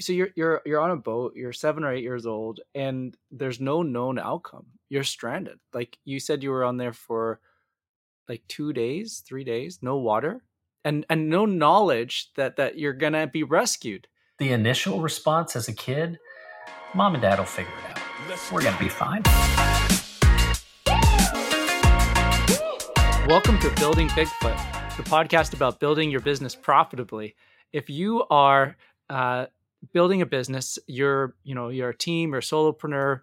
so you're you're you're on a boat you're seven or eight years old and there's no known outcome. You're stranded. Like you said you were on there for like two days three days no water and and no knowledge that that you're gonna be rescued. The initial response as a kid mom and dad will figure it out. We're gonna be fine. Welcome to building bigfoot the podcast about building your business profitably. If you are uh, building a business, you're, you know, you're a team or solopreneur,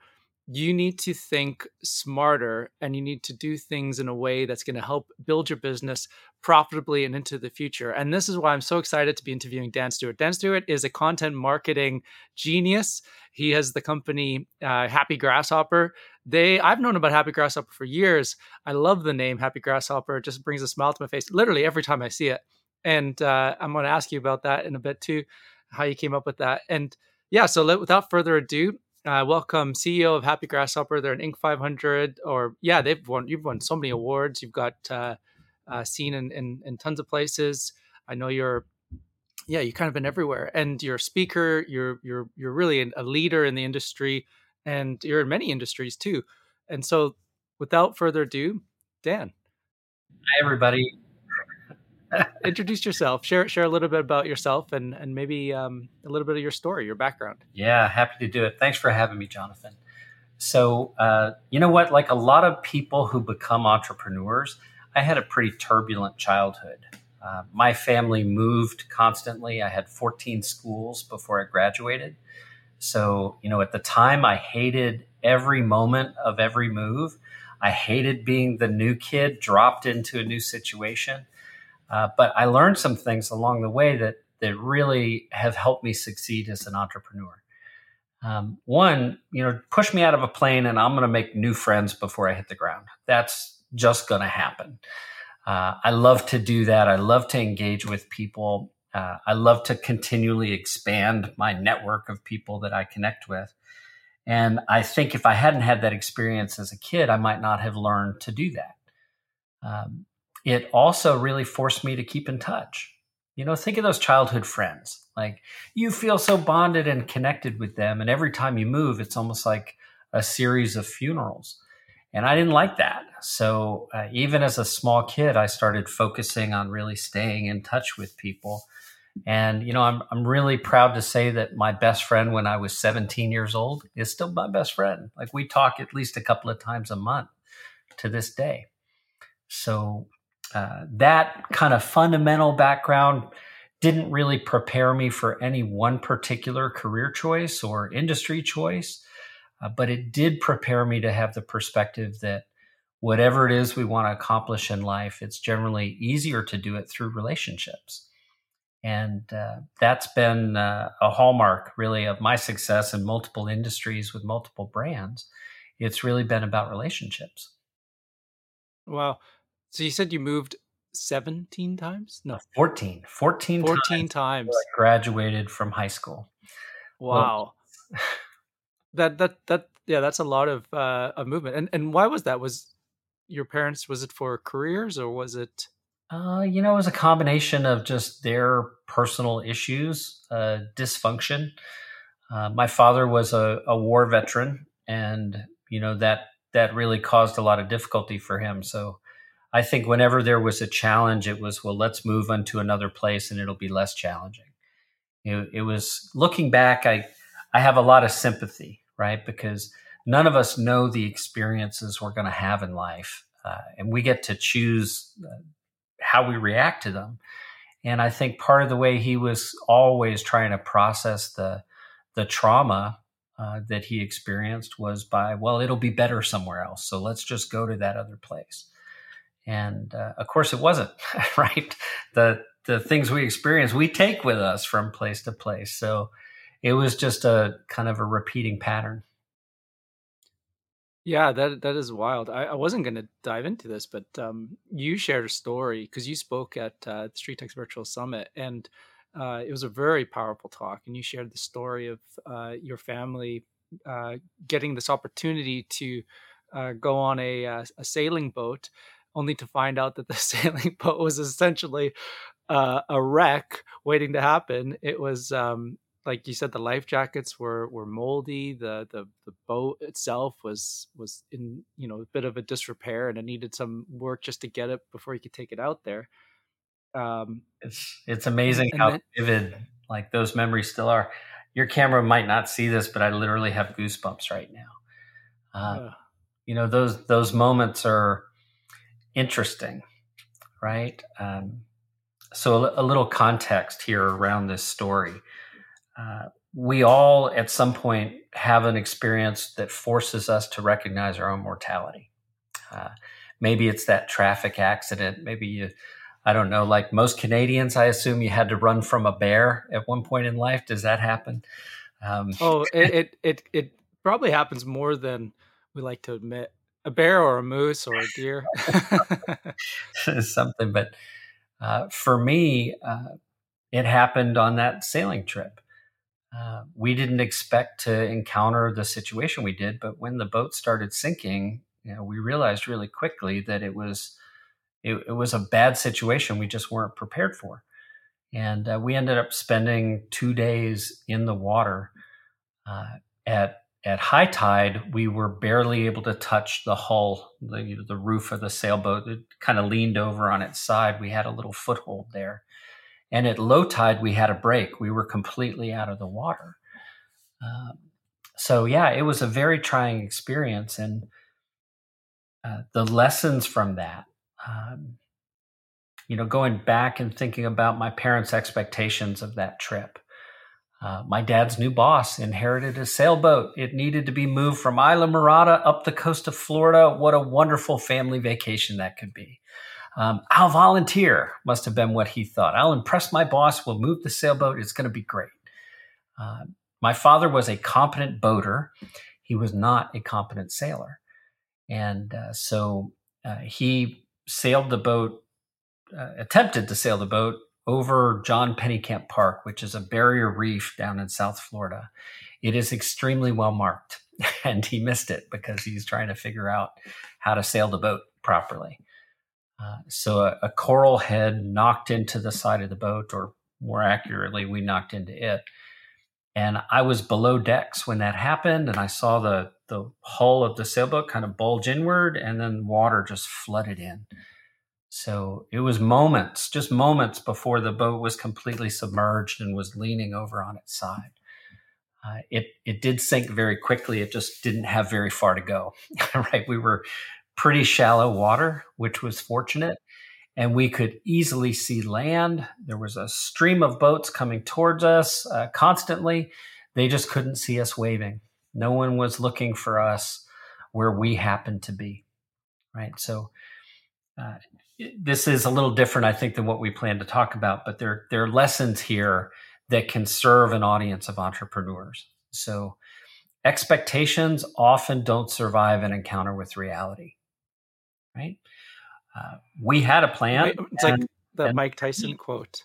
you need to think smarter and you need to do things in a way that's going to help build your business profitably and into the future. And this is why I'm so excited to be interviewing Dan Stewart. Dan Stewart is a content marketing genius. He has the company uh, Happy Grasshopper. They I've known about Happy Grasshopper for years. I love the name Happy Grasshopper. It just brings a smile to my face literally every time I see it. And uh, I'm going to ask you about that in a bit too how you came up with that. And yeah, so let, without further ado, uh, welcome CEO of Happy Grasshopper. They're an Inc. 500, or yeah, they've won. You've won so many awards. You've got uh, uh, seen in, in, in tons of places. I know you're, yeah, you kind of been everywhere, and you're a speaker. You're you're you're really a leader in the industry, and you're in many industries too. And so, without further ado, Dan. Hi, everybody introduce yourself. Share share a little bit about yourself and and maybe um, a little bit of your story, your background. Yeah, happy to do it. Thanks for having me, Jonathan. So uh, you know what? Like a lot of people who become entrepreneurs, I had a pretty turbulent childhood. Uh, my family moved constantly. I had 14 schools before I graduated. So, you know, at the time, I hated every moment of every move. I hated being the new kid dropped into a new situation. Uh, but I learned some things along the way that that really have helped me succeed as an entrepreneur. Um, one, you know, push me out of a plane and I'm going to make new friends before I hit the ground. That's just going to happen. Uh, I love to do that. I love to engage with people. Uh, I love to continually expand my network of people that I connect with. And I think if I hadn't had that experience as a kid, I might not have learned to do that. Um, it also really forced me to keep in touch. You know, think of those childhood friends. Like you feel so bonded and connected with them. And every time you move, it's almost like a series of funerals. And I didn't like that. So uh, even as a small kid, I started focusing on really staying in touch with people. And, you know, I'm, I'm really proud to say that my best friend when I was 17 years old is still my best friend. Like we talk at least a couple of times a month to this day. So uh, that kind of fundamental background didn't really prepare me for any one particular career choice or industry choice, uh, but it did prepare me to have the perspective that whatever it is we want to accomplish in life, it's generally easier to do it through relationships. And uh, that's been uh, a hallmark, really, of my success in multiple industries with multiple brands. It's really been about relationships. Wow. So you said you moved 17 times? No, 14. 14, 14 times. times. I graduated from high school. Wow. Well, that that that yeah, that's a lot of uh of movement. And and why was that? Was your parents was it for careers or was it uh, you know, it was a combination of just their personal issues, uh, dysfunction. Uh, my father was a, a war veteran, and you know that that really caused a lot of difficulty for him. So I think whenever there was a challenge, it was, well, let's move on to another place and it'll be less challenging. It, it was looking back, I, I have a lot of sympathy, right? Because none of us know the experiences we're going to have in life. Uh, and we get to choose uh, how we react to them. And I think part of the way he was always trying to process the, the trauma uh, that he experienced was by, well, it'll be better somewhere else. So let's just go to that other place. And uh, of course, it wasn't right. The the things we experience, we take with us from place to place. So it was just a kind of a repeating pattern. Yeah, that that is wild. I, I wasn't going to dive into this, but um, you shared a story because you spoke at uh, the Street Text Virtual Summit, and uh, it was a very powerful talk. And you shared the story of uh, your family uh, getting this opportunity to uh, go on a, uh, a sailing boat only to find out that the sailing boat was essentially uh, a wreck waiting to happen. It was um, like you said, the life jackets were were moldy. The the the boat itself was was in you know a bit of a disrepair, and it needed some work just to get it before you could take it out there. Um, it's it's amazing how then, vivid like those memories still are. Your camera might not see this, but I literally have goosebumps right now. Uh, uh, you know those those moments are interesting, right? Um, so a, a, little context here around this story. Uh, we all at some point have an experience that forces us to recognize our own mortality. Uh, maybe it's that traffic accident. Maybe you, I don't know, like most Canadians, I assume you had to run from a bear at one point in life. Does that happen? Um, oh, it, it, it, it probably happens more than we like to admit. A bear or a moose or a deer. Something, but uh, for me, uh, it happened on that sailing trip. Uh, we didn't expect to encounter the situation we did, but when the boat started sinking, you know, we realized really quickly that it was it, it was a bad situation we just weren't prepared for, and uh, we ended up spending two days in the water. Uh, at at high tide, we were barely able to touch the hull, the, you know, the roof of the sailboat. It kind of leaned over on its side. We had a little foothold there. And at low tide, we had a break. We were completely out of the water. Um, so, yeah, it was a very trying experience. And uh, the lessons from that, um, you know, going back and thinking about my parents' expectations of that trip, uh, my dad's new boss inherited a sailboat. It needed to be moved from Islamorada up the coast of Florida. What a wonderful family vacation that could be. Um, I'll volunteer, must have been what he thought. I'll impress my boss. We'll move the sailboat. It's going to be great. Uh, my father was a competent boater, he was not a competent sailor. And uh, so uh, he sailed the boat, uh, attempted to sail the boat over John Pennekamp Park, which is a barrier reef down in South Florida. It is extremely well marked, and he missed it because he's trying to figure out how to sail the boat properly. Uh, so a, a, coral head knocked into the side of the boat, or more accurately, we knocked into it. And I was below decks when that happened, and I saw the the hull of the sailboat kind of bulge inward, and then water just flooded in. So it was moments, just moments before the boat was completely submerged and was leaning over on its side. Uh, it it did sink very quickly. It just didn't have very far to go. right, we were pretty shallow water, which was fortunate, and we could easily see land. There was a stream of boats coming towards us uh, constantly. They just couldn't see us waving. No one was looking for us where we happened to be. Right, so. Uh, this is a little different, I think, than what we plan to talk about, but there, there are lessons here that can serve an audience of entrepreneurs. So expectations often don't survive an encounter with reality, right? Uh, we had a plan. It's and, like the Mike Tyson quote.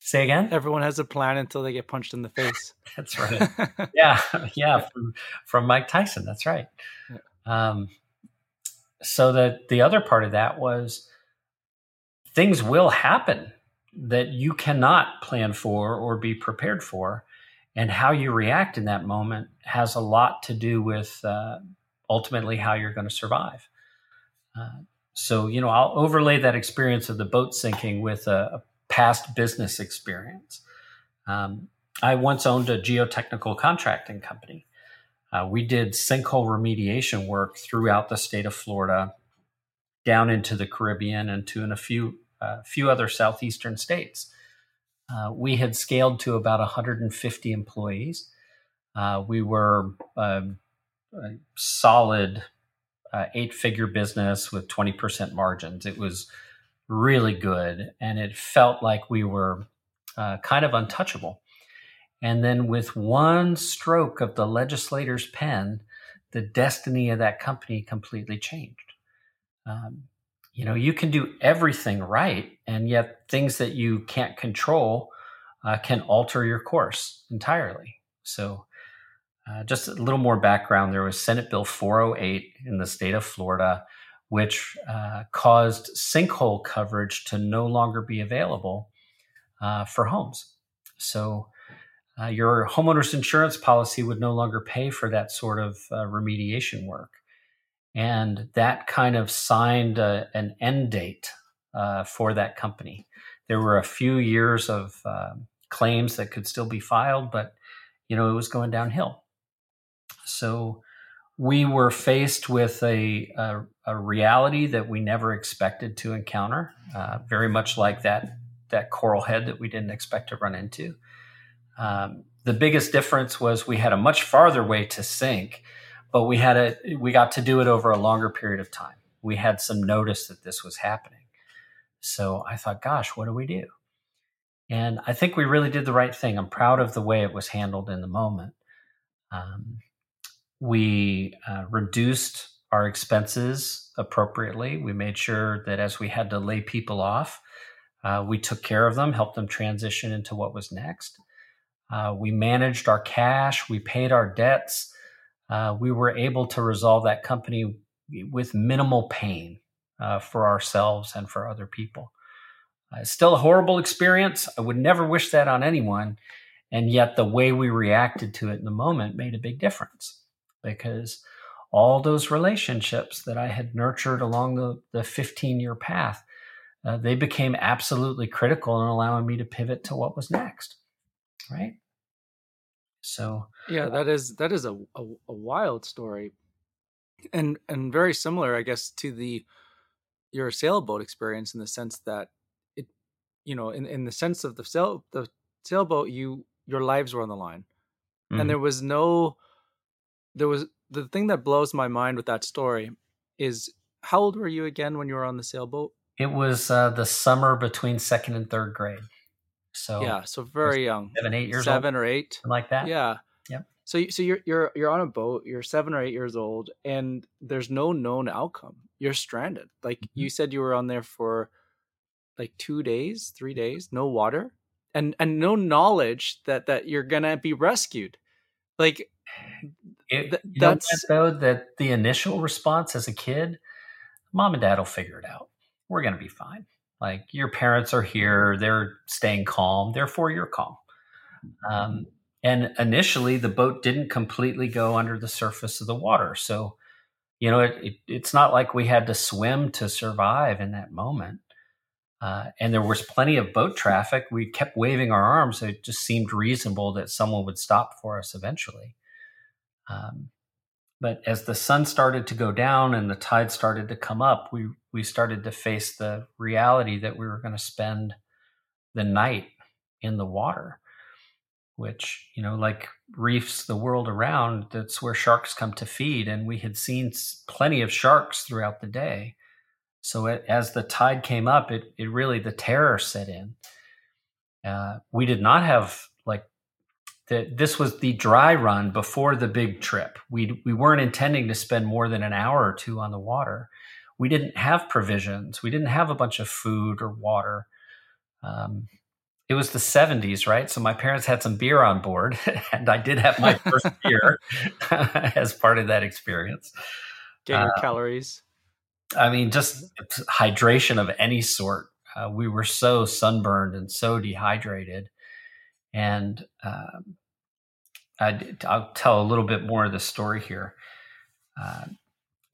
Say again? Everyone has a plan until they get punched in the face. that's right. yeah, yeah, from, from Mike Tyson. That's right. Yeah. Um, so that the other part of that was things will happen that you cannot plan for or be prepared for. And how you react in that moment has a lot to do with uh, ultimately how you're going to survive. Uh, so, you know, I'll overlay that experience of the boat sinking with a, a past business experience. Um, I once owned a geotechnical contracting company. Uh, we did sinkhole remediation work throughout the state of Florida, down into the Caribbean, and to in a few a few other southeastern states. Uh, we had scaled to about 150 employees. Uh, we were um, a solid uh, eight figure business with 20% margins. It was really good, and it felt like we were uh, kind of untouchable. And then, with one stroke of the legislator's pen, the destiny of that company completely changed. Um, you know you can do everything right and yet things that you can't control uh, can alter your course entirely. So uh, just a little more background. There was senate bill 408 in the state of florida which uh, caused sinkhole coverage to no longer be available uh, for homes. So uh, your homeowner's insurance policy would no longer pay for that sort of uh, remediation work. And that kind of signed a, an end date uh, for that company. There were a few years of um, claims that could still be filed, but you know it was going downhill. So we were faced with a, a, a reality that we never expected to encounter, uh, very much like that that coral head that we didn't expect to run into. Um, the biggest difference was we had a much farther way to sink, but we had a we got to do it over a longer period of time. We had some notice that this was happening. So I thought, gosh, what do we do? And I think we really did the right thing. I'm proud of the way it was handled in the moment. Um, we uh, reduced our expenses appropriately. We made sure that as we had to lay people off, uh, we took care of them, helped them transition into what was next. Uh, we managed our cash, we paid our debts. Uh, we were able to resolve that company with minimal pain uh, for ourselves and for other people. Uh, it's still a horrible experience. I would never wish that on anyone. And yet, the way we reacted to it in the moment made a big difference because all those relationships that I had nurtured along the, the 15 year path, uh, they became absolutely critical in allowing me to pivot to what was next. Right. So, yeah, that is, that is a, a, a wild story and, and very similar, I guess, to the, your sailboat experience in the sense that it, you know, in, in the sense of the sail, the sailboat, you, your lives were on the line mm-hmm. and there was no, there was the thing that blows my mind with that story is how old were you again when you were on the sailboat? It was uh, the summer between second and third grade. So yeah, so very young, seven, eight years, seven old, or eight, like that. Yeah, yeah. So so you're you're you're on a boat. You're seven or eight years old, and there's no known outcome. You're stranded. Like mm-hmm. you said, you were on there for like two days, three days, no water, and and no knowledge that that you're gonna be rescued. Like it, th- that's though that the initial response as a kid, mom and dad will figure it out. We're going to be fine. Like your parents are here, they're staying calm, therefore you're calm. Um, and initially, the boat didn't completely go under the surface of the water, so you know it, it, it's not like we had to swim to survive in that moment. Uh, and there was plenty of boat traffic. We kept waving our arms. So it just seemed reasonable that someone would stop for us eventually. Um, but as the sun started to go down and the tide started to come up, we we started to face the reality that we were going to spend the night in the water, which you know, like reefs the world around, that's where sharks come to feed, and we had seen plenty of sharks throughout the day. So it, as the tide came up, it it really the terror set in. Uh, we did not have like that this was the dry run before the big trip. We we weren't intending to spend more than an hour or two on the water. We didn't have provisions. We didn't have a bunch of food or water. Um, it was the 70s, right? So my parents had some beer on board, and I did have my first beer as part of that experience. Get your uh, calories. I mean, just hydration of any sort. Uh, we were so sunburned and so dehydrated and um, I, will tell a little bit more of the story here. Uh,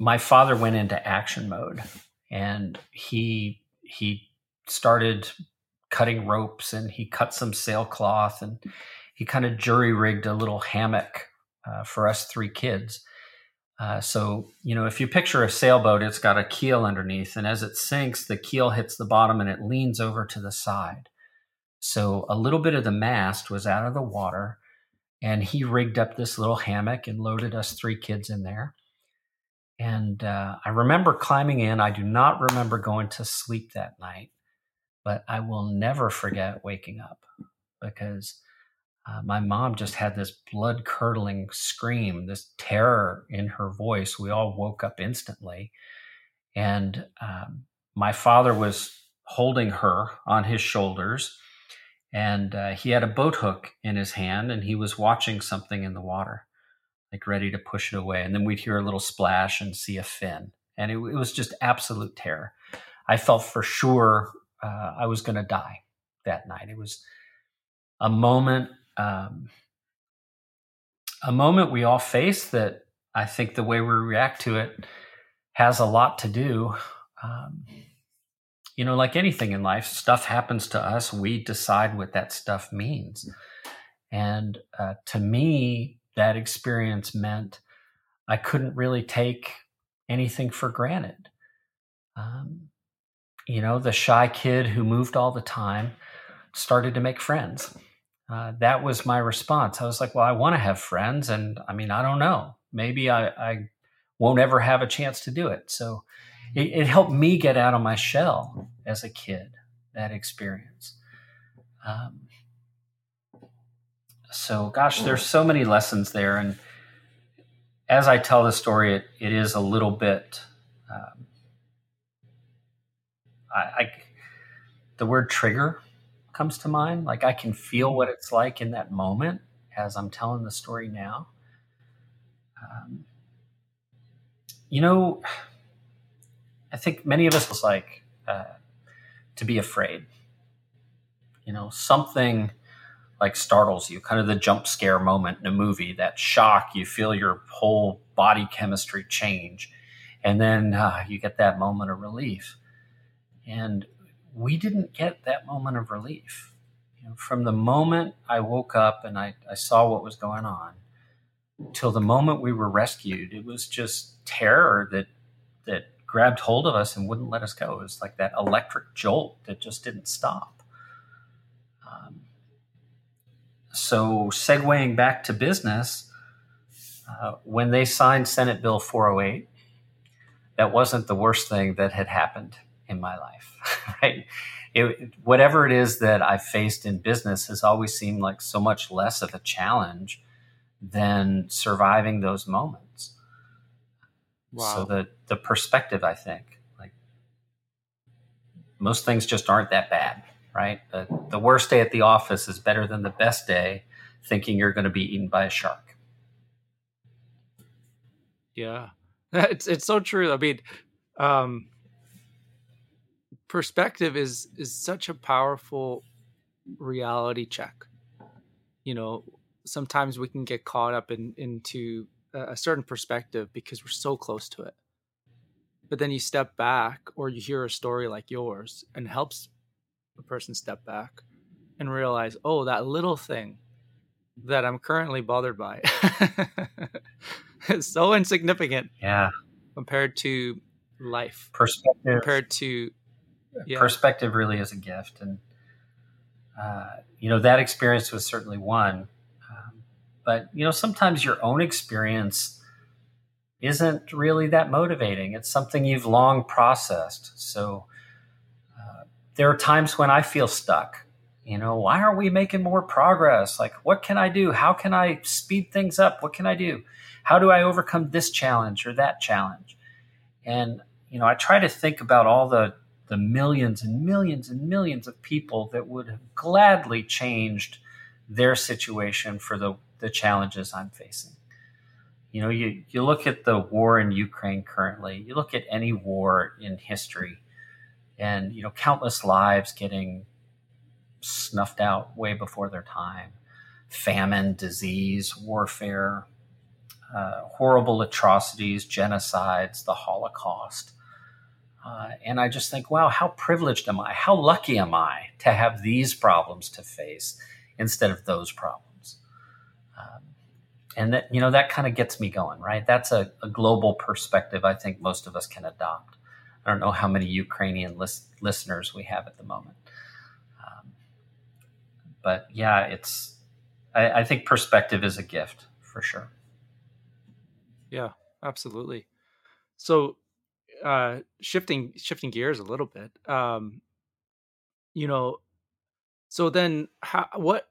my father went into action mode, and he he started cutting ropes, and he cut some sailcloth, and he kind of jury rigged a little hammock uh, for us three kids. Uh, so, you know, if you picture a sailboat, it's got a keel underneath, and as it sinks, the keel hits the bottom and it leans over to the side. So a little bit of the mast was out of the water, and he rigged up this little hammock and loaded us three kids in there. And uh, I remember climbing in. I do not remember going to sleep that night, but I will never forget waking up because uh, my mom just had this blood curdling scream, this terror in her voice. We all woke up instantly. And um, my father was holding her on his shoulders and uh, he had a boat hook in his hand and he was watching something in the water like ready to push it away and then we'd hear a little splash and see a fin and it, it was just absolute terror i felt for sure uh, i was going to die that night it was a moment um, a moment we all face that I think the way we react to it has a lot to do. Um, you know, like anything in life, stuff happens to us. We decide what that stuff means. And uh, to me, that experience meant I couldn't really take anything for granted. Um, you know, the shy kid who moved all the time started to make friends. Uh, that was my response. I was like, well, I want to have friends. And I mean, I don't know. Maybe I, I won't ever have a chance to do it. So it, it, helped me get out of my shell as a kid, that experience. Um, so, gosh, there's so many lessons there. And as I tell the story, it, it is a little bit. Um, I, I, the word trigger comes to mind. Like I can feel what it's like in that moment as I'm telling the story now. Um, you know, I think many of us was like uh, to be afraid. You know, something like startles you, kind of the jump scare moment in a movie, that shock, you feel your whole body chemistry change. And then uh, you get that moment of relief. And we didn't get that moment of relief. You know, from the moment I woke up and I, I saw what was going on till the moment we were rescued, it was just terror that that grabbed hold of us and wouldn't let us go. It was like that electric jolt that just didn't stop. Um, so, segueing back to business, uh, when they signed Senate Bill 408, that wasn't the worst thing that had happened in my life, right? It, whatever it is that I faced in business has always seemed like so much less of a challenge than surviving those moments. Wow. So the the perspective, I think, like most things just aren't that bad, right? The, the worst day at the office is better than the best day thinking you're going to be eaten by a shark. Yeah, it's it's so true. I mean, um, perspective is is such a powerful reality check. You know, sometimes we can get caught up in into a certain perspective because we're so close to it. But then you step back or you hear a story like yours and helps a person step back and realize, oh, that little thing that I'm currently bothered by is so insignificant. Yeah. Compared to life. Perspective. Compared to yeah. perspective really is a gift. And uh, you know, that experience was certainly one. Um, but you know, sometimes your own experience isn't really that motivating. It's something you've long processed. So there are times when I feel stuck. You know, why aren't we making more progress? Like, what can I do? How can I speed things up? What can I do? How do I overcome this challenge or that challenge? And, you know, I try to think about all the, the millions and millions and millions of people that would have gladly changed their situation for the, the challenges I'm facing. You know, you, you look at the war in Ukraine currently, you look at any war in history, and, you know, countless lives getting snuffed out way before their time famine, disease, warfare, uh, horrible atrocities, genocides, the Holocaust. Uh, and I just think, wow, how privileged am I? How lucky am I to have these problems to face instead of those problems? Um, and that you know that kind of gets me going right that's a, a, global perspective i think most of us can adopt i don't know how many ukrainian lis- listeners we have at the moment. Um, but yeah it's I, I, think perspective is a gift for sure. Yeah absolutely. So uh shifting shifting gears a little bit um you know so then how what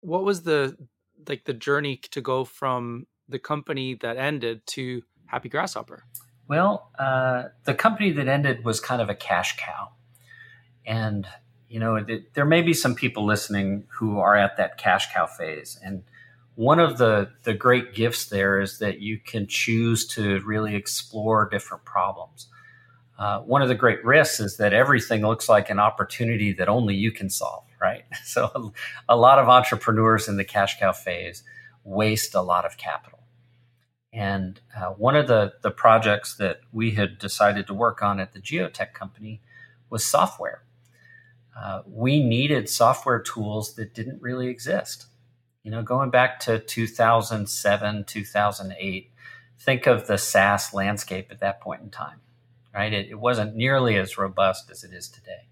what was the like the journey to go from the company that ended to Happy Grasshopper? Well, uh, the company that ended was kind of a cash cow, and you know there may be some people listening who are at that cash cow phase, and one of the the great gifts there is that you can choose to really explore different problems. Uh, one of the great risks is that everything looks like an opportunity that only you can solve, right? So a, a lot of entrepreneurs in the cash cow phase waste a lot of capital. And uh, one of the, the projects that we had decided to work on at the geotech company was software. Uh, we needed software tools that didn't really exist. You know, going back to 2007, 2008, think of the SaaS landscape at that point in time, right? It, it wasn't nearly as robust as it is today.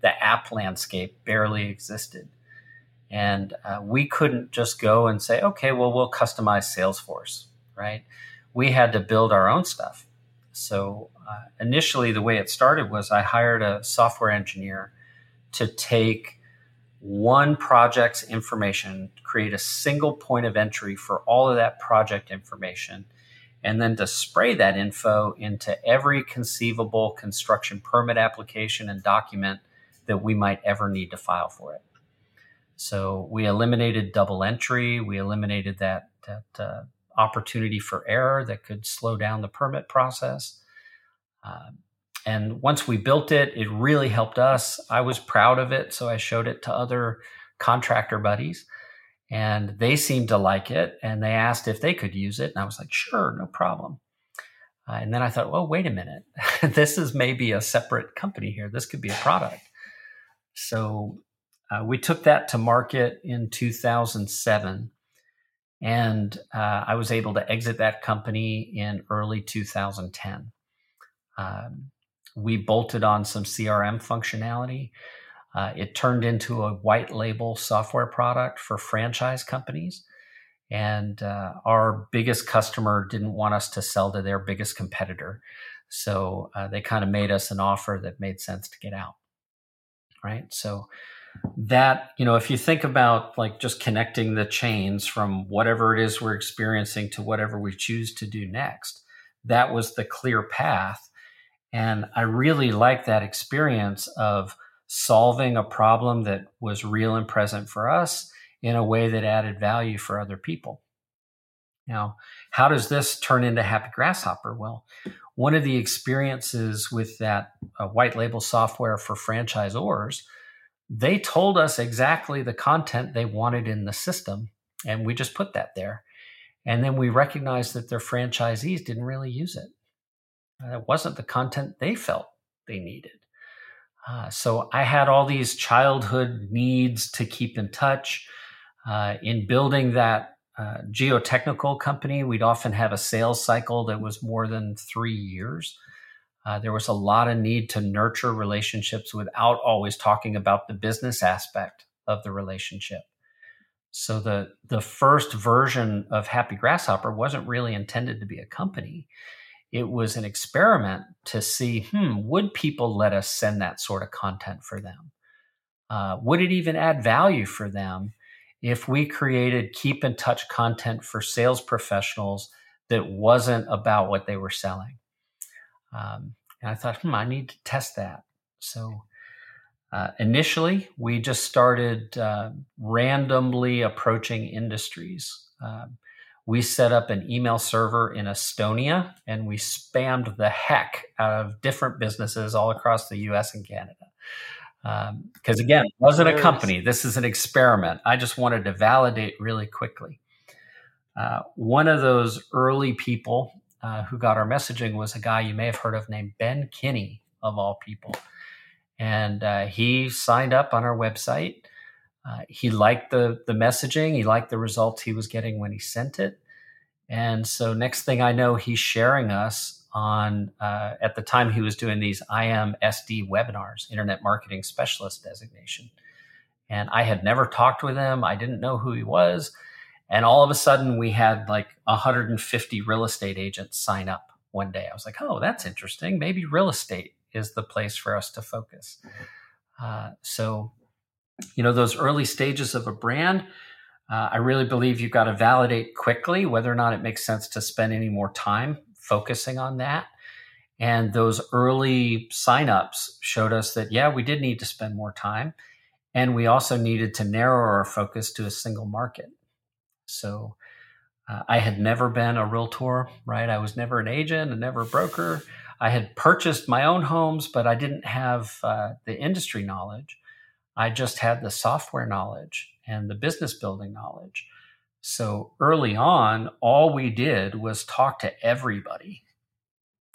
The app landscape barely existed. And uh, we couldn't just go and say, okay, well, we'll customize Salesforce, right? We had to build our own stuff. So uh, initially, the way it started was I hired a software engineer to take one project's information, create a single point of entry for all of that project information, and then to spray that info into every conceivable construction permit application and document that we might ever need to file for it. So we eliminated double entry. We eliminated that that uh, opportunity for error that could slow down the permit process. Um, and once we built it, it really helped us. I was proud of it, so I showed it to other contractor buddies, and they seemed to like it. And they asked if they could use it, and I was like, "Sure, no problem." Uh, and then I thought, "Well, wait a minute. this is maybe a separate company here. This could be a product." So uh, we took that to market in 2007, and uh, I was able to exit that company in early 2010. Um, we bolted on some CRM functionality. Uh, it turned into a white label software product for franchise companies. And uh, our biggest customer didn't want us to sell to their biggest competitor. So uh, they kind of made us an offer that made sense to get out. Right. So that, you know, if you think about like just connecting the chains from whatever it is we're experiencing to whatever we choose to do next, that was the clear path and I really like that experience of solving a problem that was real and present for us in a way that added value for other people. Now, how does this turn into Happy Grasshopper? Well, one of the experiences with that uh, white label software for franchisors, they told us exactly the content they wanted in the system, and we just put that there. And then we recognized that their franchisees didn't really use it. Uh, it wasn't the content they felt they needed. Uh, so I had all these childhood needs to keep in touch. Uh, in building that uh, geotechnical company, we'd often have a sales cycle that was more than three years. Uh, there was a lot of need to nurture relationships without always talking about the business aspect of the relationship. So the the first version of Happy Grasshopper wasn't really intended to be a company. It was an experiment to see hmm would people let us send that sort of content for them? Uh, would it even add value for them if we created keep in touch content for sales professionals that wasn't about what they were selling um, and i thought hmm i need to test that so uh, initially we just started uh, randomly approaching industries um, we set up an email server in Estonia and we spammed the heck out of different businesses all across the US and Canada. Because um, again, it wasn't a company, this is an experiment. I just wanted to validate really quickly. Uh, one of those early people uh, who got our messaging was a guy you may have heard of named Ben Kinney, of all people. And uh, he signed up on our website uh, he liked the the messaging. He liked the results he was getting when he sent it. And so next thing I know, he's sharing us on. Uh, at the time, he was doing these IMSD webinars, Internet Marketing Specialist designation. And I had never talked with him. I didn't know who he was. And all of a sudden, we had like 150 real estate agents sign up one day. I was like, oh, that's interesting. Maybe real estate is the place for us to focus. Uh, so you know those early stages of a brand uh, i really believe you've got to validate quickly whether or not it makes sense to spend any more time focusing on that and those early signups showed us that yeah we did need to spend more time and we also needed to narrow our focus to a single market so uh, i had never been a realtor right i was never an agent and never a broker i had purchased my own homes but i didn't have uh, the industry knowledge I just had the software knowledge and the business building knowledge. So early on, all we did was talk to everybody.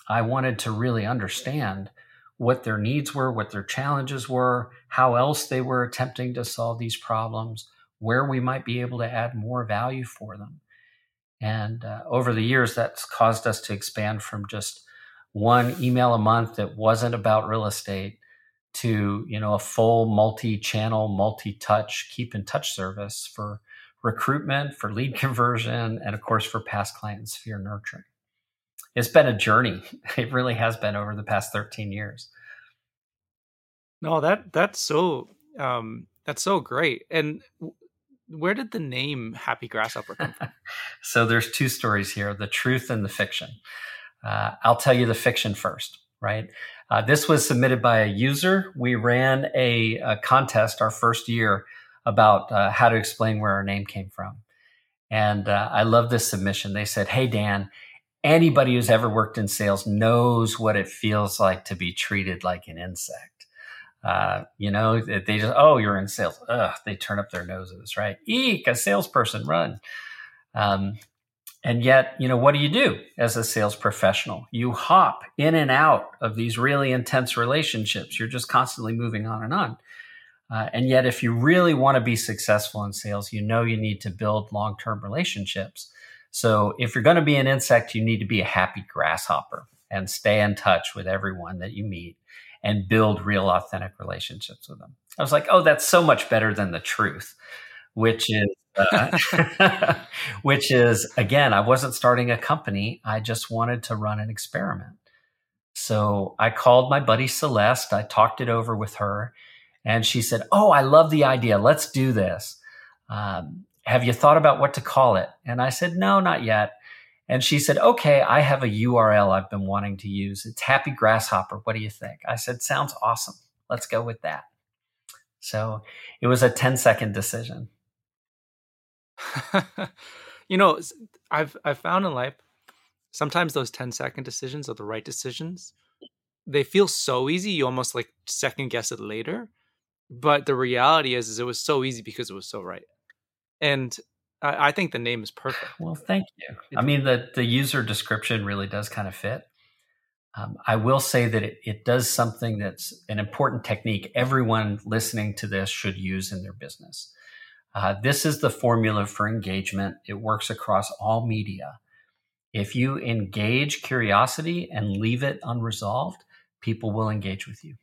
I wanted to really understand what their needs were, what their challenges were, how else they were attempting to solve these problems, where we might be able to add more value for them. And uh, over the years, that's caused us to expand from just one email a month that wasn't about real estate to you know a full multi-channel multi-touch keep in touch service for recruitment for lead conversion and of course for past client and sphere nurturing. It's been a journey. It really has been over the past 13 years. No that that's so um that's so great. And where did the name happy grasshopper come from so there's two stories here the truth and the fiction uh, i'll tell you the fiction first right uh, this was submitted by a user. We ran a, a contest our first year about uh, how to explain where our name came from. And uh, I love this submission. They said, Hey, Dan, anybody who's ever worked in sales knows what it feels like to be treated like an insect. Uh, you know, they just, oh, you're in sales. Ugh, they turn up their noses, right? Eek, a salesperson, run. Um, and yet, you know, what do you do as a sales professional? You hop in and out of these really intense relationships. You're just constantly moving on and on. Uh, and yet, if you really want to be successful in sales, you know you need to build long term relationships. So, if you're going to be an insect, you need to be a happy grasshopper and stay in touch with everyone that you meet and build real, authentic relationships with them. I was like, oh, that's so much better than the truth, which is uh, which is again, I wasn't starting a company. I just wanted to run an experiment. So I called my buddy Celeste. I talked it over with her, and she said, "Oh, I love the idea. Let's do this. Um, have you thought about what to call it?" And I said, "No, not yet." And she said, "Okay, I have a URL I've been wanting to use. It's Happy Grasshopper. What do you think?" I said, "Sounds awesome. Let's go with that." So it was a 10 second decision. you know, I've I've found in life sometimes those 10 second decisions are the right decisions. They feel so easy, you almost like second guess it later. But the reality is, is it was so easy because it was so right. And I, I think the name is perfect. Well, thank you. I mean, the the user description really does kind of fit. Um, I will say that it, it does something that's an important technique everyone listening to this should use in their business. Uh, this is the formula for engagement. It works across all media. If you engage curiosity and leave it unresolved, people will engage with you.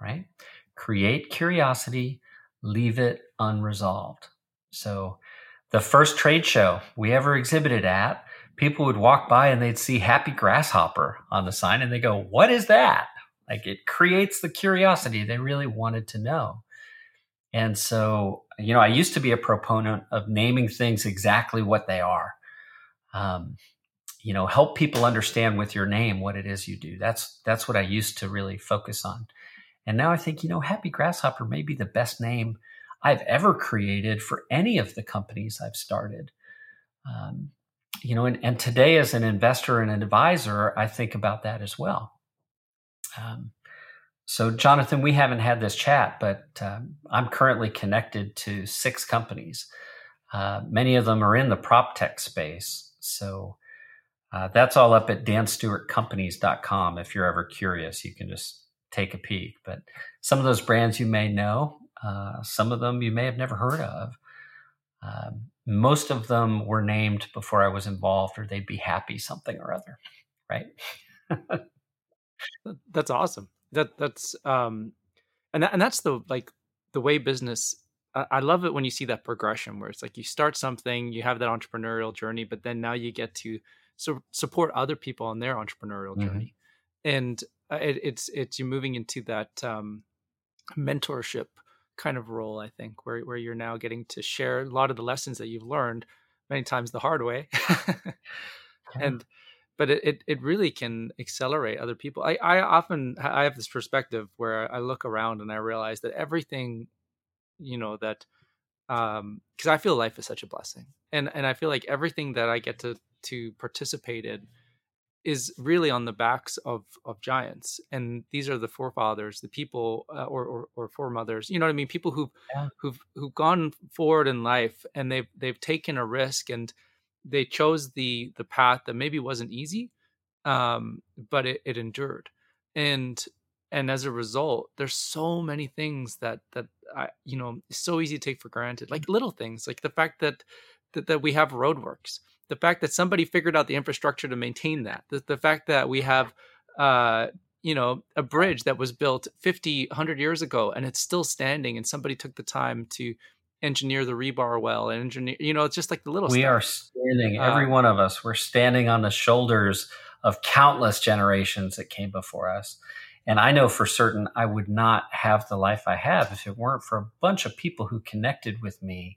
Right? Create curiosity, leave it unresolved. So, the first trade show we ever exhibited at, people would walk by and they'd see Happy Grasshopper on the sign and they go, What is that? Like it creates the curiosity they really wanted to know. And so, you know, I used to be a proponent of naming things exactly what they are. Um, you know, help people understand with your name what it is you do. That's that's what I used to really focus on. And now I think, you know, Happy Grasshopper may be the best name I've ever created for any of the companies I've started. Um, you know, and, and, today as an investor and an advisor, I think about that as well. Um, so, Jonathan, we haven't had this chat, but um, I'm currently connected to six companies. Uh, many of them are in the prop tech space. So, uh, that's all up at danstewartcompanies.com. If you're ever curious, you can just take a peek. But some of those brands you may know, uh, some of them you may have never heard of. Um, most of them were named before I was involved, or they'd be happy something or other, right? That's awesome that that's um and that, and that's the like the way business I, I love it when you see that progression where it's like you start something you have that entrepreneurial journey but then now you get to so support other people on their entrepreneurial mm-hmm. journey and uh, it, it's it's you're moving into that um mentorship kind of role i think where where you're now getting to share a lot of the lessons that you've learned many times the hard way and but it, it, it really can accelerate other people. I, I often I have this perspective where I look around and I realize that everything, you know, that um because I feel life is such a blessing. And and I feel like everything that I get to to participate in is really on the backs of of giants and these are the forefathers the people uh, or, or, or foremothers you know what i mean? People who've yeah. who've who've gone forward in life and they've they've taken a risk and they chose the the path that maybe wasn't easy um but it, it endured. And and as a result there's so many things that that i you know so easy to take for granted like little things like the fact that that, that we have roadworks the fact that somebody figured out the infrastructure to maintain that the, the fact that we have uh you know a bridge that was built 50 100 years ago and it's still standing and somebody took the time to engineer the rebar well and engineer you know it's just like the little we stuff. are standing every uh, one of us we're standing on the shoulders of countless generations that came before us and i know for certain i would not have the life i have if it weren't for a bunch of people who connected with me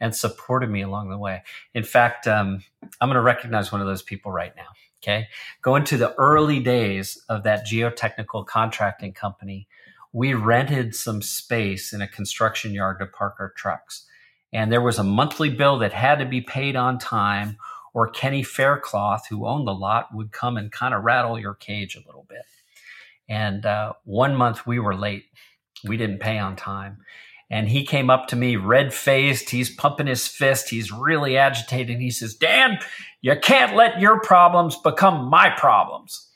and supported me along the way. In fact, um, I'm going to recognize one of those people right now. Okay. Going to the early days of that geotechnical contracting company, we rented some space in a construction yard to park our trucks. And there was a monthly bill that had to be paid on time, or Kenny Faircloth, who owned the lot, would come and kind of rattle your cage a little bit. And uh, one month we were late. We didn't pay on time and he came up to me red faced. He's pumping his fist. He's really agitated. He says, Dan, you can't let your problems become my problems.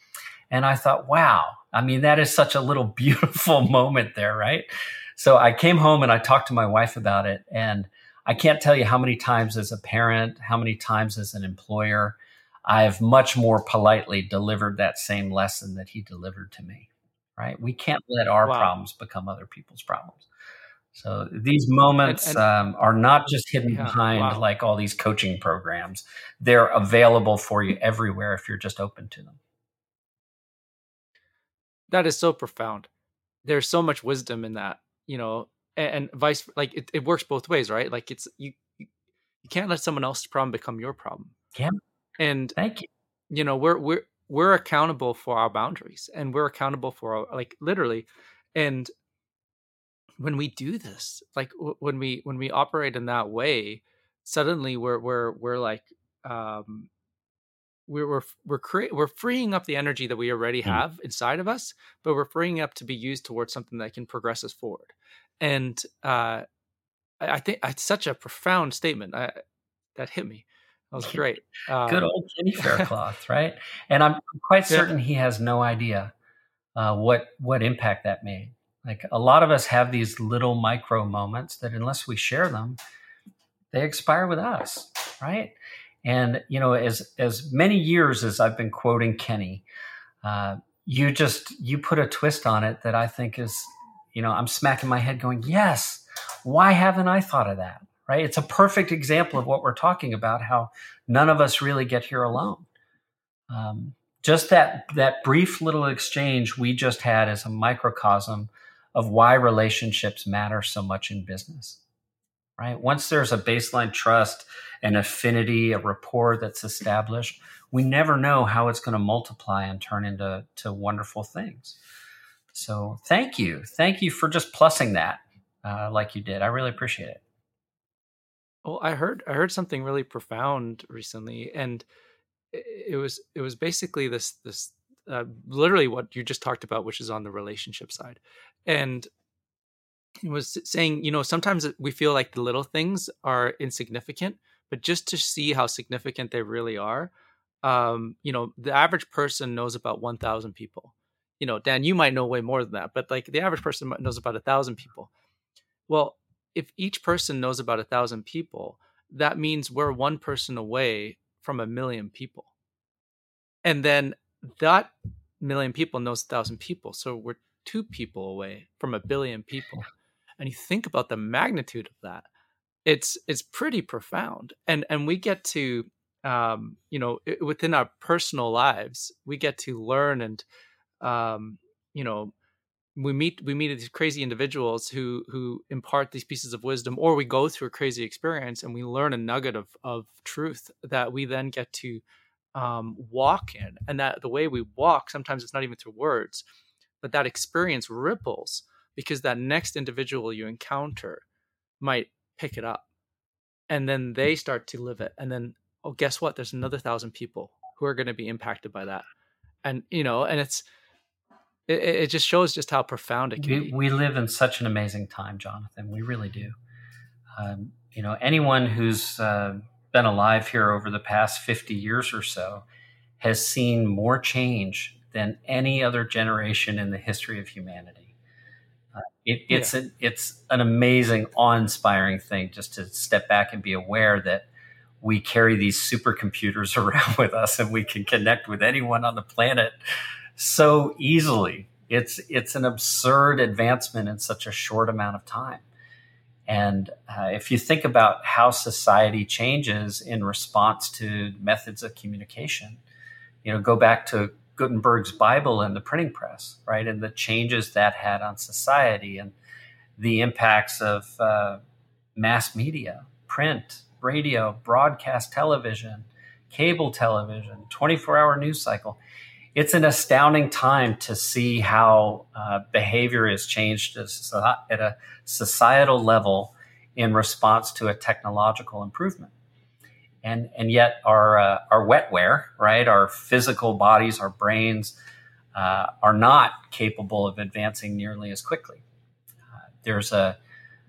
And I thought, wow, I mean, that is such a little beautiful moment there, right? So I came home and I talked to my wife about it. And I can't tell you how many times as a parent, how many times as an employer, I've much more politely delivered that same lesson that he delivered to me, right? We can't let our wow. problems become other people's problems. So these moments and, and, um, are not just hidden yeah, behind wow. like all these coaching programs. They're available for you everywhere if you're just open to them. That is so profound. There's so much wisdom in that, you know, and, and vice like it, it works both ways, right? Like it's you you can't let someone else's problem become your problem. Yeah. And thank you. You know, we're we're we're accountable for our boundaries and we're accountable for our, like literally and when we do this like w- when we when we operate in that way suddenly we're we're we're like um we're we're we're, cre- we're freeing up the energy that we already mm-hmm. have mm. inside of us but we're freeing up to be used towards something that can progress us forward and uh i, I think it's such a profound statement I, that hit me that was great um, good old kenny faircloth right and i'm quite certain yeah. he has no idea uh, what what impact that made like a lot of us have these little micro moments that, unless we share them, they expire with us, right? And you know, as as many years as I've been quoting Kenny, uh, you just you put a twist on it that I think is, you know, I'm smacking my head, going, "Yes, why haven't I thought of that?" Right? It's a perfect example of what we're talking about. How none of us really get here alone. Um, just that that brief little exchange we just had as a microcosm of why relationships matter so much in business. Right? Once there's a baseline trust, an affinity, a rapport that's established, we never know how it's going to multiply and turn into to wonderful things. So thank you. Thank you for just plussing that uh, like you did. I really appreciate it. Well, I heard I heard something really profound recently, and it was it was basically this this uh, literally what you just talked about, which is on the relationship side. And he was saying, you know, sometimes we feel like the little things are insignificant, but just to see how significant they really are, um, you know, the average person knows about 1,000 people. You know, Dan, you might know way more than that, but like the average person knows about a thousand people. Well, if each person knows about a thousand people, that means we're one person away from a million people. And then that million people knows a thousand people. So we're two people away from a billion people. And you think about the magnitude of that, it's it's pretty profound. And and we get to um, you know, within our personal lives, we get to learn and um, you know, we meet we meet these crazy individuals who who impart these pieces of wisdom or we go through a crazy experience and we learn a nugget of of truth that we then get to um, walk in, and that the way we walk sometimes it's not even through words, but that experience ripples because that next individual you encounter might pick it up, and then they start to live it, and then oh, guess what? There's another thousand people who are going to be impacted by that and you know and it's it, it just shows just how profound it can we, be we live in such an amazing time jonathan we really do um, you know anyone who's uh, been alive here over the past 50 years or so has seen more change than any other generation in the history of humanity uh, it, it's yeah. it's an amazing awe-inspiring thing just to step back and be aware that we carry these supercomputers around with us and we can connect with anyone on the planet so easily. It's it's an absurd advancement in such a short amount of time. And uh, if you think about how society changes in response to methods of communication, you know, go back to Gutenberg's Bible and the printing press, right, and the changes that had on society and the impacts of uh, mass media, print, radio, broadcast television, cable television, 24 hour news cycle. It's an astounding time to see how uh, behavior has changed at a societal level in response to a technological improvement. And, and yet, our, uh, our wetware, right, our physical bodies, our brains, uh, are not capable of advancing nearly as quickly. Uh, there's a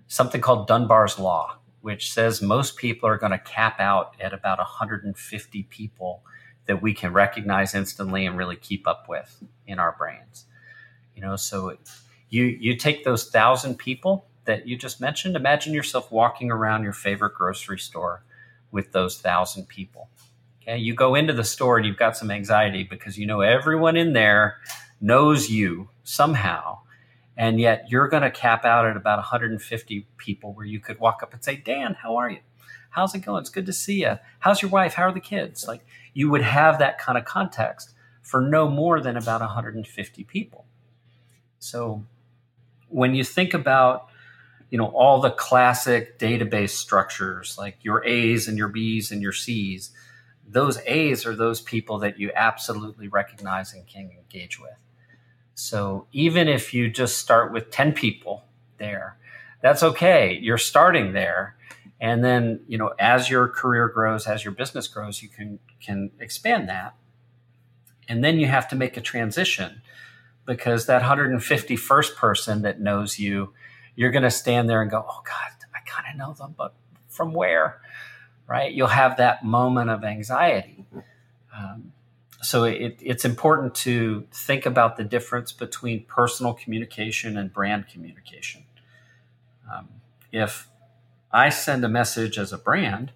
something called Dunbar's law, which says most people are going to cap out at about 150 people that we can recognize instantly and really keep up with in our brains. You know, so you you take those thousand people that you just mentioned. Imagine yourself walking around your favorite grocery store with those thousand people. Okay, you go into the store and you've got some anxiety because you know everyone in there knows you somehow and yet you're going to cap out at about 150 people where you could walk up and say, Dan, how are you? How's it going? It's good to see you. How's your wife? How are the kids? Like you would have that kind of context for no more than about 150 people. So when you think about you know all the classic database structures like your A's and your B's and your C's, those A's are those people that you absolutely recognize and can engage with. So even if you just start with 10 people there, that's okay. You're starting there. And then, you know, as your career grows, as your business grows, you can can expand that. And then you have to make a transition because that 151st person that knows you, you're going to stand there and go, "Oh god, I kind of know them, but from where?" Right? You'll have that moment of anxiety. Um, so it, it's important to think about the difference between personal communication and brand communication. Um, if I send a message as a brand,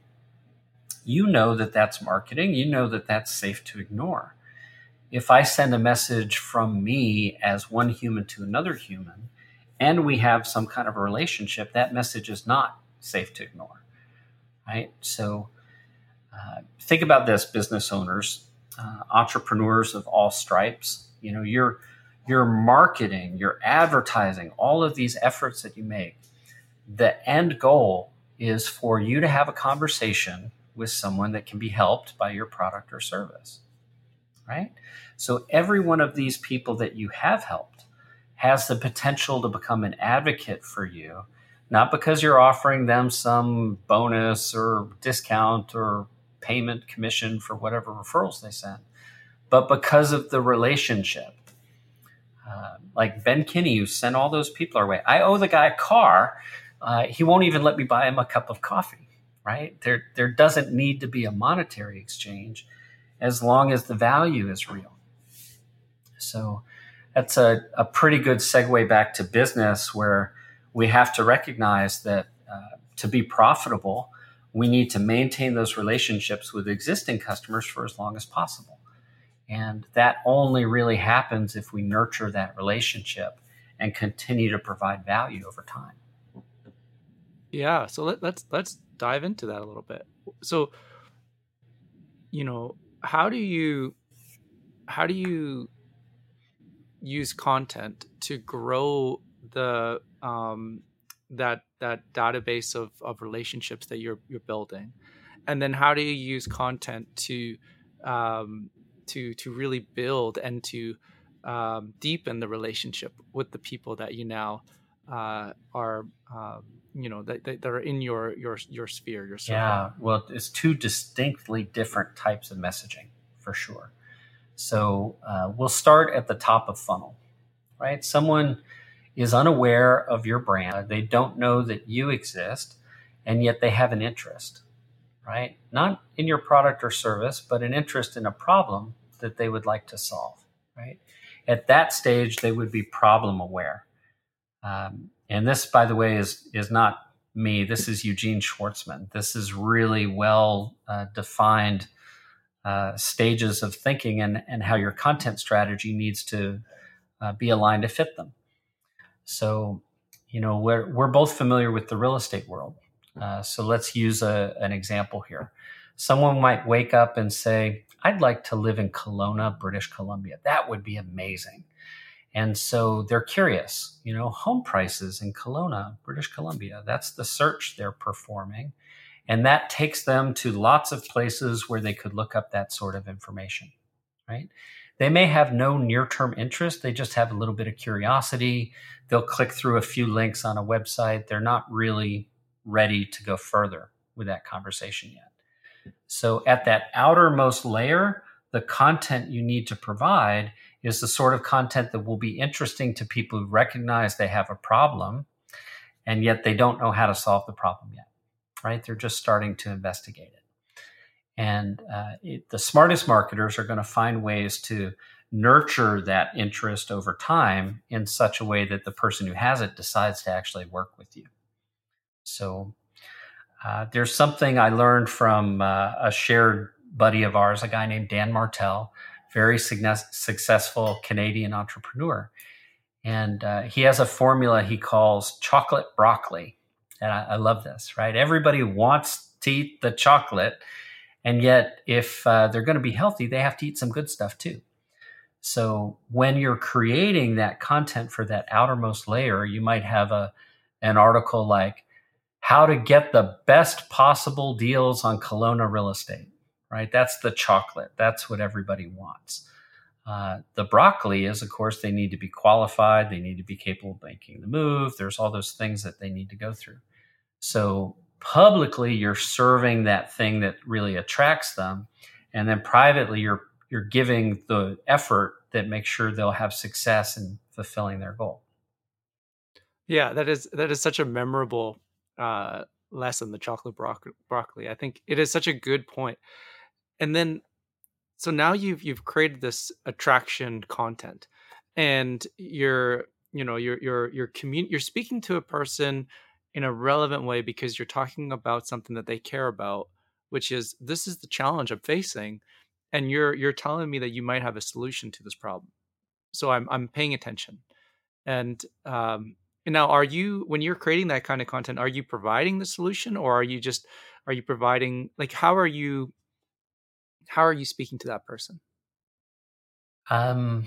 you know that that's marketing, you know that that's safe to ignore. If I send a message from me as one human to another human, and we have some kind of a relationship, that message is not safe to ignore. Right? So uh, think about this, business owners uh, entrepreneurs of all stripes. You know, your your marketing, your advertising, all of these efforts that you make, the end goal is for you to have a conversation with someone that can be helped by your product or service. Right? So every one of these people that you have helped has the potential to become an advocate for you, not because you're offering them some bonus or discount or payment commission for whatever referrals they send, but because of the relationship. Uh, like Ben Kinney, who sent all those people our way. I owe the guy a car. Uh, he won't even let me buy him a cup of coffee, right? There, there doesn't need to be a monetary exchange as long as the value is real. So that's a, a pretty good segue back to business where we have to recognize that uh, to be profitable, we need to maintain those relationships with existing customers for as long as possible. And that only really happens if we nurture that relationship and continue to provide value over time. Yeah, so let, let's let's dive into that a little bit. So, you know, how do you how do you use content to grow the um, that that database of, of relationships that you're you're building and then how do you use content to um, to to really build and to um, deepen the relationship with the people that you now uh, are um, you know that, that are in your your your sphere your circle. yeah well it's two distinctly different types of messaging for sure. So uh, we'll start at the top of funnel, right? Someone is unaware of your brand. They don't know that you exist, and yet they have an interest, right? Not in your product or service, but an interest in a problem that they would like to solve, right? At that stage, they would be problem aware. Um, and this, by the way, is is not me. This is Eugene Schwartzman. This is really well uh, defined uh, stages of thinking and, and how your content strategy needs to uh, be aligned to fit them. So, you know, we're, we're both familiar with the real estate world. Uh, so let's use a, an example here. Someone might wake up and say, I'd like to live in Kelowna, British Columbia. That would be amazing. And so they're curious, you know, home prices in Kelowna, British Columbia. That's the search they're performing. And that takes them to lots of places where they could look up that sort of information, right? They may have no near term interest. They just have a little bit of curiosity. They'll click through a few links on a website. They're not really ready to go further with that conversation yet. So, at that outermost layer, the content you need to provide is the sort of content that will be interesting to people who recognize they have a problem and yet they don't know how to solve the problem yet, right? They're just starting to investigate it. And uh, it, the smartest marketers are going to find ways to nurture that interest over time in such a way that the person who has it decides to actually work with you. So uh, there's something I learned from uh, a shared buddy of ours, a guy named Dan Martell, very successful Canadian entrepreneur. And uh, he has a formula he calls chocolate broccoli. And I, I love this, right? Everybody wants to eat the chocolate and yet, if uh, they're going to be healthy, they have to eat some good stuff too. So when you're creating that content for that outermost layer, you might have a an article like how to get the best possible deals on Kelowna real estate. Right? That's the chocolate. That's what everybody wants. Uh, the broccoli is, of course, they need to be qualified. They need to be capable of making the move. There's all those things that they need to go through. So publicly you're serving that thing that really attracts them and then privately you're you're giving the effort that makes sure they'll have success in fulfilling their goal yeah that is that is such a memorable uh, lesson the chocolate bro- broccoli i think it is such a good point and then so now you've you've created this attraction content and you're you know you're you're you're commun- you're speaking to a person in a relevant way because you're talking about something that they care about which is this is the challenge i'm facing and you're you're telling me that you might have a solution to this problem. So i'm i'm paying attention. And um and now are you when you're creating that kind of content are you providing the solution or are you just are you providing like how are you how are you speaking to that person um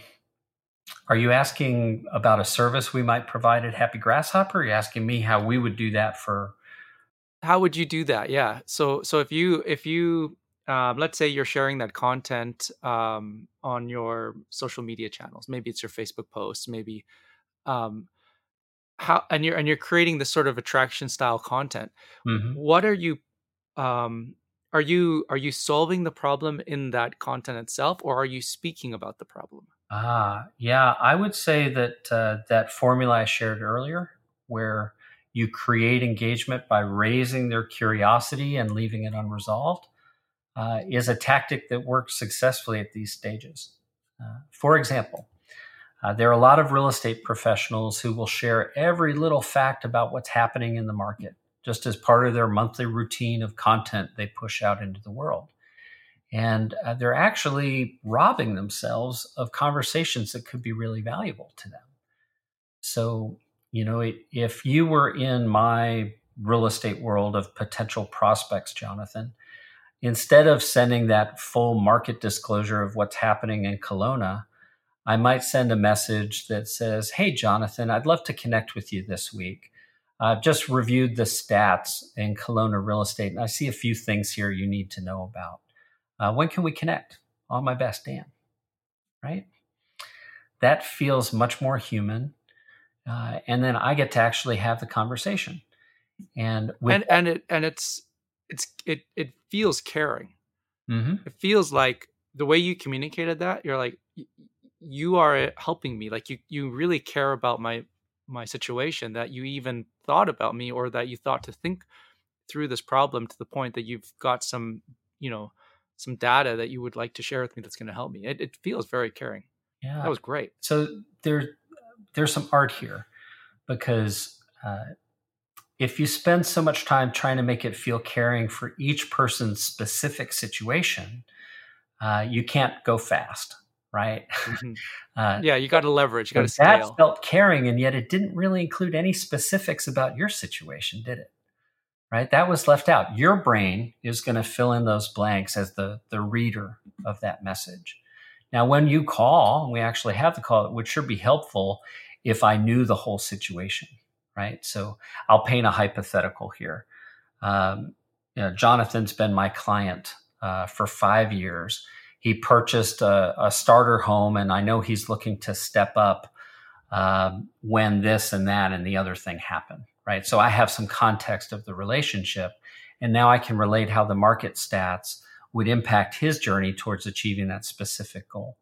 are you asking about a service we might provide at Happy Grasshopper? Are you asking me how we would do that for? How would you do that? Yeah. So so if you if you um, let's say you're sharing that content um, on your social media channels, maybe it's your Facebook posts, maybe um, how and you're and you're creating this sort of attraction style content. Mm-hmm. What are you um, are you are you solving the problem in that content itself, or are you speaking about the problem? Ah, yeah, I would say that uh, that formula I shared earlier, where you create engagement by raising their curiosity and leaving it unresolved, uh, is a tactic that works successfully at these stages. Uh, for example, uh, there are a lot of real estate professionals who will share every little fact about what's happening in the market, just as part of their monthly routine of content they push out into the world and uh, they're actually robbing themselves of conversations that could be really valuable to them. So, you know, if you were in my real estate world of potential prospects, Jonathan, instead of sending that full market disclosure of what's happening in Kelowna, I might send a message that says, Hey, Jonathan, I'd love to connect with you this week. I've just reviewed the stats in Kelowna real estate, and I see a few things here you need to know about. Uh, when can we connect? On my best, Dan. Right? That feels much more human. Uh, and then I get to actually have the conversation. And with and, and it and it's it's it it feels caring. Mm-hmm. It feels like the way you communicated that, you're like, you are helping me. Like you, you really care about my my situation. That you even thought about me, or that you thought to think through this problem to the point that you've got some, you know, some data that you would like to share with me that's going to help me. It, it feels very caring. Yeah, that was great. So there, there's some art here because uh, if you spend so much time trying to make it feel caring for each person's specific situation, uh, you can't go fast, right? Mm-hmm. Uh, yeah, you got to leverage. You got to scale. That felt caring, and yet it didn't really include any specifics about your situation, did it? Right, that was left out. Your brain is going to fill in those blanks as the the reader of that message. Now, when you call, and we actually have the call, it would sure be helpful if I knew the whole situation, right? So I'll paint a hypothetical here. Um, you know, Jonathan's been my client uh, for five years. He purchased a, a, starter home, and I know he's looking to step up um, when this and that and the other thing happen, right? So I have some context of the relationship, and now I can relate how the market stats would impact his journey towards achieving that specific goal,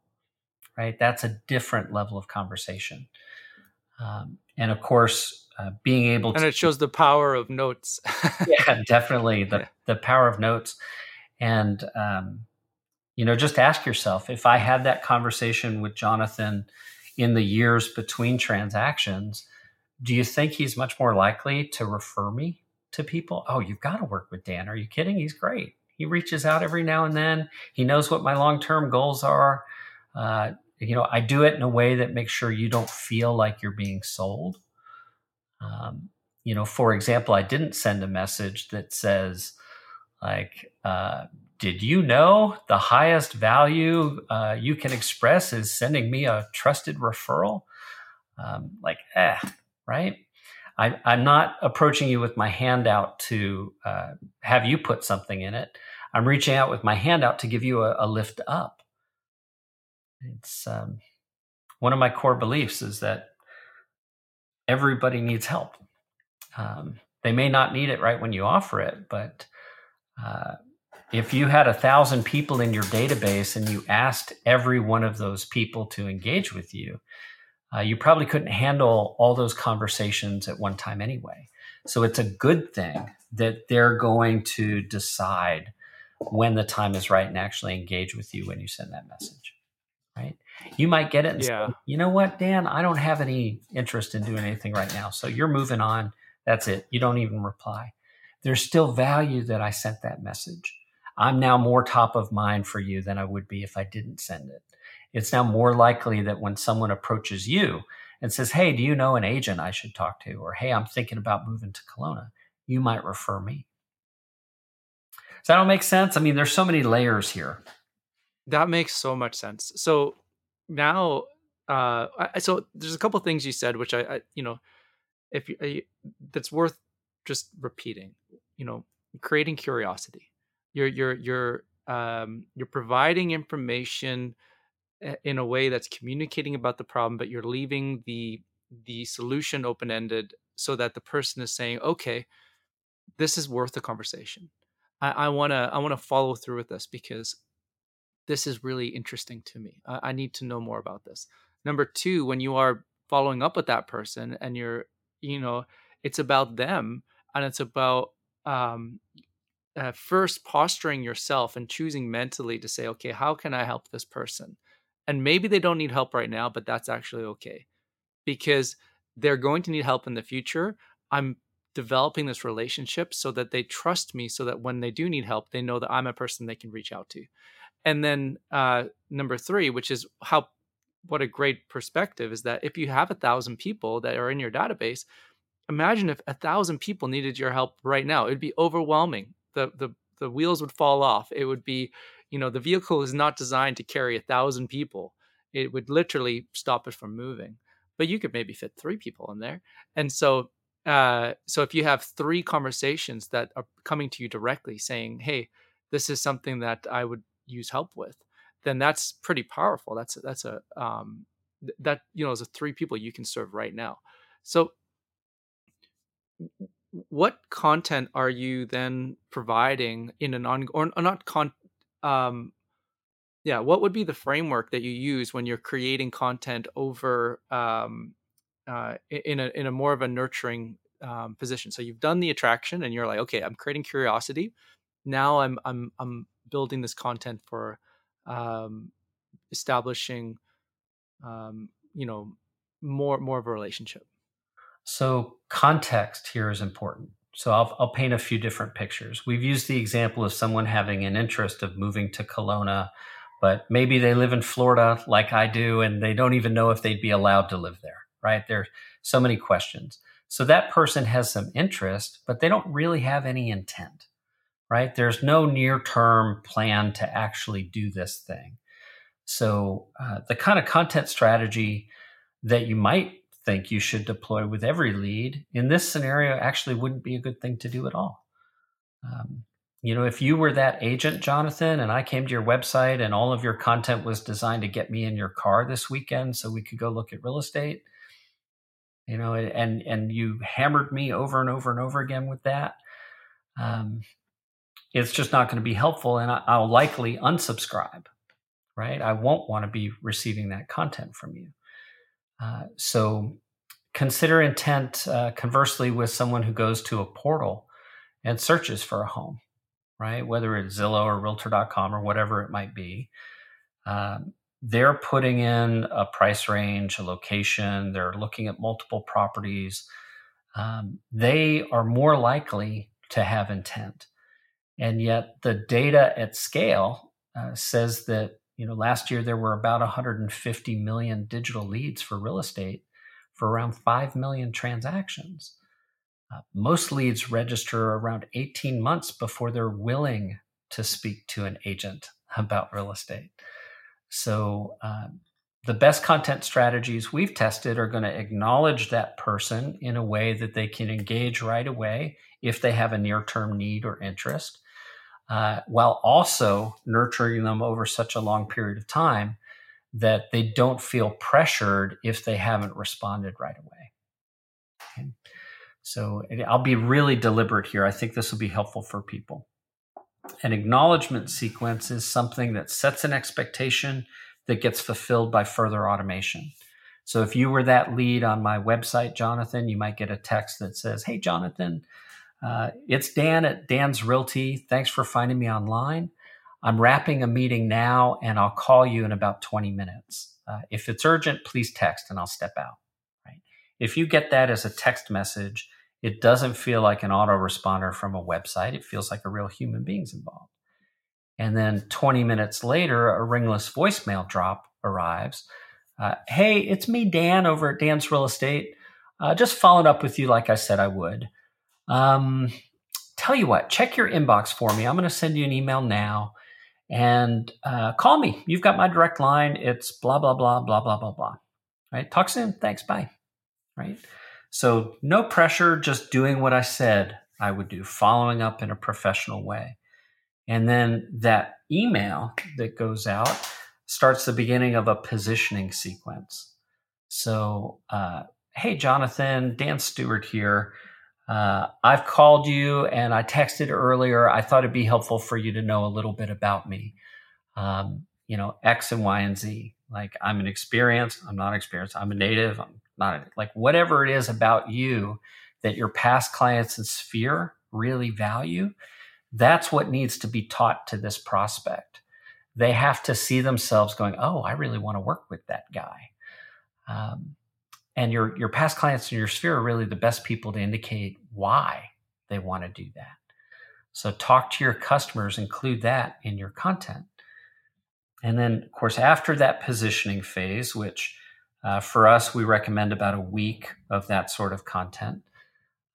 right? That's a different level of conversation. Um, and of course, uh, being able to. And it shows the power of notes. yeah, definitely. The, the power of notes. And, um, you know, just ask yourself if I had that conversation with Jonathan in the years between transactions, do you think he's much more likely to refer me to people? Oh, you've got to work with Dan. Are you kidding? He's great. He reaches out every now and then. He knows what my long term goals are. Uh, you know, I do it in a way that makes sure you don't feel like you're being sold. Um, you know, for example, I didn't send a message that says, like, uh, did you know the highest value uh, you can express is sending me a trusted referral? Um, like, eh, right? I, am not approaching you with my hand out to uh, have you put something in it. I'm reaching out with my hand out to give you a, a lift up. It's um, one of my core beliefs is that everybody needs help. Um, they may not need it right when you offer it, but uh, if you had a thousand people in your database and you asked every one of those people to engage with you, uh, you probably couldn't handle all those conversations at one time anyway. So it's a good thing that they're going to decide when the time is right and actually engage with you when you send that message. Right? You might get it and yeah. say, you know what, Dan, I don't have any interest in doing anything right now. So you're moving on. That's it. You don't even reply there's still value that I sent that message. I'm now more top of mind for you than I would be if I didn't send it. It's now more likely that when someone approaches you and says, Hey, do you know an agent I should talk to? Or Hey, I'm thinking about moving to Kelowna, you might refer me. Does that all make sense? I mean, there's so many layers here. That makes so much sense. So now, uh, I, so there's a couple things you said, which I, I you know, if you, I, that's worth just repeating you know creating curiosity you're you're you're um, you're providing information eh, in a way that's communicating about the problem but you're leaving the the solution open ended so that the person is saying okay this is worth the conversation. I want to i want to follow through with this because this is really interesting to me. I, I need to know more about this. Number two when you are following up with that person and you're you know it's about them and it's about um, uh, first posturing yourself and choosing mentally to say, okay, how can I help this person? And maybe they don't need help right now, but that's actually okay because they're going to need help in the future. I'm developing this relationship so that they trust me so that when they do need help, they know that I'm a person they can reach out to. And then uh, number three, which is how what a great perspective is that if you have a thousand people that are in your database, imagine if a thousand people needed your help right now it'd be overwhelming the the the wheels would fall off. It would be you know the vehicle is not designed to carry a thousand people. It would literally stop it from moving. But you could maybe fit three people in there. And so uh, so if you have three conversations that are coming to you directly saying hey this is something that i would use help with then that's pretty powerful. That's that's a um, that you know is a three people you can serve right now. So what content are you then providing in an on or not con um yeah, what would be the framework that you use when you're creating content over um, uh, in a in a more of a nurturing um, position? So you've done the attraction, and you're like, okay, I'm creating curiosity. Now I'm I'm I'm building this content for um, establishing, um, you know, more more of a relationship. So context here is important. So I'll, I'll paint a few different pictures. We've used the example of someone having an interest of moving to Kelowna, but maybe they live in Florida like I do, and they don't even know if they'd be allowed to live there. Right? There's so many questions. So that person has some interest, but they don't really have any intent right? There's no near term plan to actually do this thing. So, uh, the kind of content strategy that you might think you should deploy with every lead in this scenario actually wouldn't be a good thing to do at all. Um, you know, if you were that agent, Jonathan, and I came to your website and all of your content was designed to get me in your car this weekend so we could go look at real estate, you know, and and you hammered me over and over and over again with that, um, it's just not going to be helpful and I'll likely unsubscribe, right? I won't want to be receiving that content from you. Uh, so consider intent uh, conversely with someone who goes to a portal and searches for a home, right? Whether it's Zillow or realtor.com or whatever it might be. Um, they're putting in a price range, a location, they're looking at multiple properties. Um, they are more likely to have intent. And yet the data at scale uh, says that, you know, last year there were about 150 million digital leads for real estate for around 5 million transactions. Uh, most leads register around 18 months before they're willing to speak to an agent about real estate. So, um, the best content strategies we've tested are going to acknowledge that person in a way that they can engage right away if they have a near term need or interest uh, while also nurturing them over such a long period of time that they don't feel pressured if they haven't responded right away. Okay. So I'll be really deliberate here. I think this will be helpful for people. An acknowledgement sequence is something that sets an expectation that gets fulfilled by further automation. So if you were that lead on my website, Jonathan, you might get a text that says, Hey, Jonathan, uh, it's Dan at Dan's Realty. Thanks for finding me online. I'm wrapping a meeting now and I'll call you in about 20 minutes. Uh, if it's urgent, please text and I'll step out. Right? If you get that as a text message, it doesn't feel like an autoresponder from a website. It feels like a real human being's involved. And then 20 minutes later, a ringless voicemail drop arrives. Uh, hey, it's me, Dan, over at Dan's Real Estate. Uh, just following up with you like I said I would. Um, tell you what, check your inbox for me. I'm going to send you an email now and uh, call me. You've got my direct line. It's blah, blah, blah, blah, blah, blah, blah. Right? Talk soon. Thanks. Bye. Right? So, no pressure, just doing what I said I would do, following up in a professional way. And then that email that goes out starts the beginning of a positioning sequence. So, uh, hey, Jonathan, Dan Stewart here. Uh, I've called you and I texted earlier. I thought it'd be helpful for you to know a little bit about me. Um, you know, X and Y and Z. Like I'm an experienced, I'm not experienced, I'm a native, I'm not a, like whatever it is about you that your past clients and sphere really value. That's what needs to be taught to this prospect. They have to see themselves going, Oh, I really want to work with that guy. Um, and your your past clients in your sphere are really the best people to indicate why they want to do that. So talk to your customers include that in your content. And then of course after that positioning phase which uh, for us we recommend about a week of that sort of content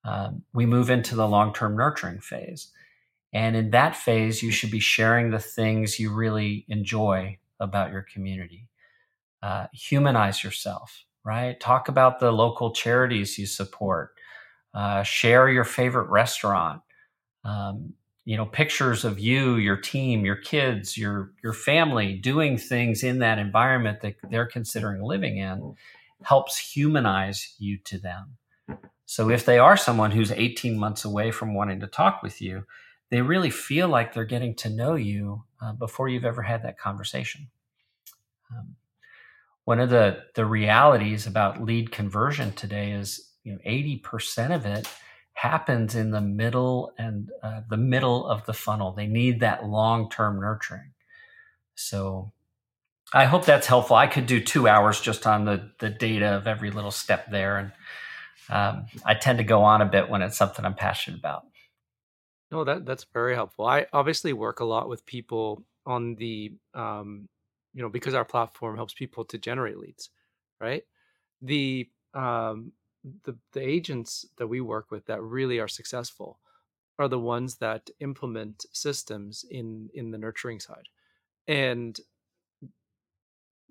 um, we move into the long-term nurturing phase. And in that phase you should be sharing the things you really enjoy about your community. Uh, humanize yourself right? Talk about the local charities you support. Uh, share your favorite restaurant. Um, you know, pictures of you, your team, your kids, your your family doing things in that environment that they're considering living in helps humanize you to them. So if they are someone who's 18 months away from wanting to talk with you, they really feel like they're getting to know you uh, before you've ever had that conversation. Um, one of the the realities about lead conversion today is you know 80% of it happens in the middle and uh, the middle of the funnel. They need that long-term nurturing. So i hope that's helpful. I could do two hours just on the the data of every little step there and um, i tend to go on a bit when it's something i'm passionate about. No that that's very helpful. I obviously work a lot with people on the um, you know because our platform helps people to generate leads right? The um the the agents that we work with that really are successful are the ones that implement systems in in the nurturing side. And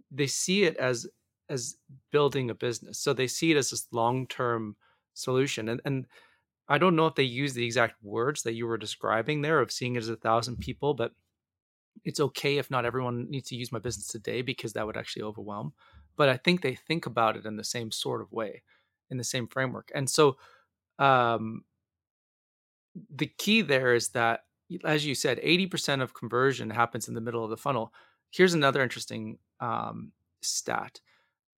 they see it as as building a business. So they see it as this long-term solution. And and i don't know if they use the exact words that you were describing there of seeing it as a thousand people but it's okay if not everyone needs to use my business today because that would actually overwhelm but i think they think about it in the same sort of way in the same framework and so um the key there is that as you said 80% of conversion happens in the middle of the funnel. Here's another interesting um stat.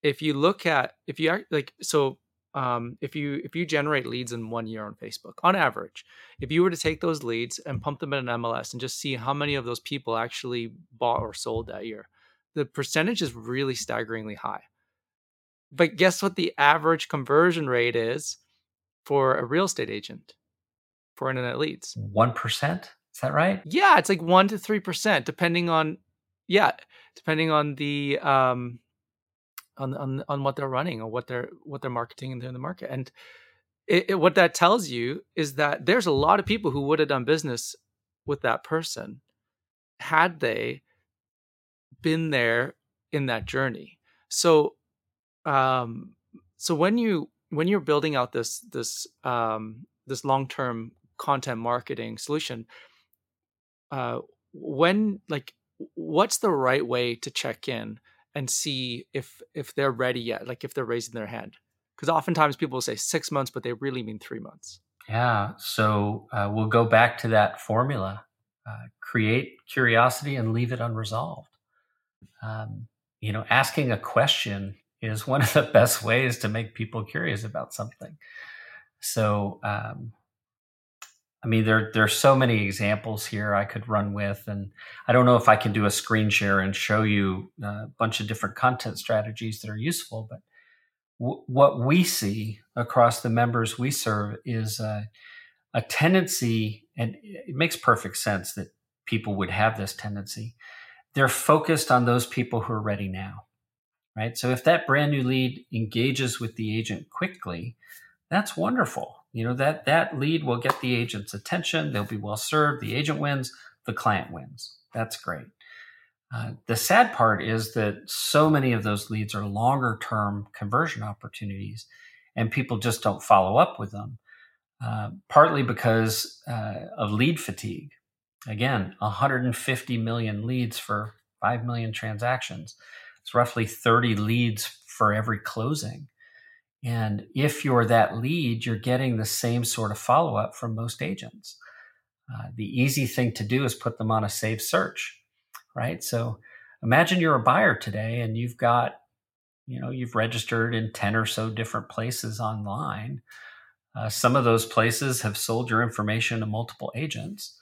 If you look at if you are like so um, if you if you generate leads in one year on Facebook, on average, if you were to take those leads and pump them in an MLS and just see how many of those people actually bought or sold that year, the percentage is really staggeringly high. But guess what the average conversion rate is for a real estate agent for internet leads? One percent. Is that right? Yeah, it's like one to three percent, depending on yeah, depending on the um on on on what they're running or what they're what they're marketing in the market. And it, it, what that tells you is that there's a lot of people who would have done business with that person had they been there in that journey. So, um, so when you when you're building out this this um, this long term content marketing solution, uh, when like what's the right way to check in and see if if they're ready yet like if they're raising their hand. Because oftentimes people will say six months but they really mean three months. Yeah so uh, we'll go back to that formula uh, create curiosity and leave it unresolved. Um, you know asking a question is one of the best ways to make people curious about something. So um, I mean, there there's so many examples here I could run with, and I don't know if I can do a screen share and show you a bunch of different content strategies that are useful. But w- what we see across the members we serve is a, a tendency, and it makes perfect sense that people would have this tendency. They're focused on those people who are ready now, right? So if that brand new lead engages with the agent quickly, that's wonderful you know that that lead will get the agent's attention. They'll be well served. The agent wins. The client wins. That's great. Uh, the sad part is that so many of those leads are longer term conversion opportunities and people just don't follow up with them uh, partly because uh, of lead fatigue. Again 150 million leads for 5 million transactions. It's roughly 30 leads for every closing and if you're that lead, you're getting the same sort of follow up from most agents. Uh, the easy thing to do is put them on a saved search, right? So imagine you're a buyer today and you've got, you know, you've registered in 10 or so different places online. Uh, some of those places have sold your information to multiple agents.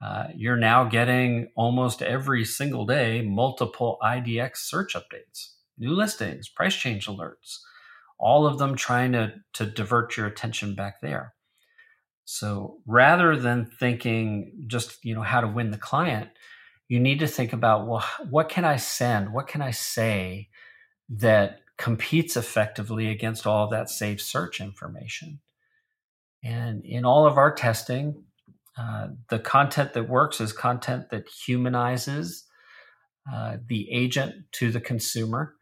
Uh, you're now getting almost every single day multiple IDX search updates, new listings, price change alerts all of them trying to, to divert your attention back there. So rather than thinking just, you know, how to win the client, you need to think about, well, what can I send? What can I say that competes effectively against all of that saved search information? And in all of our testing, uh, the content that works is content that humanizes uh, the agent to the consumer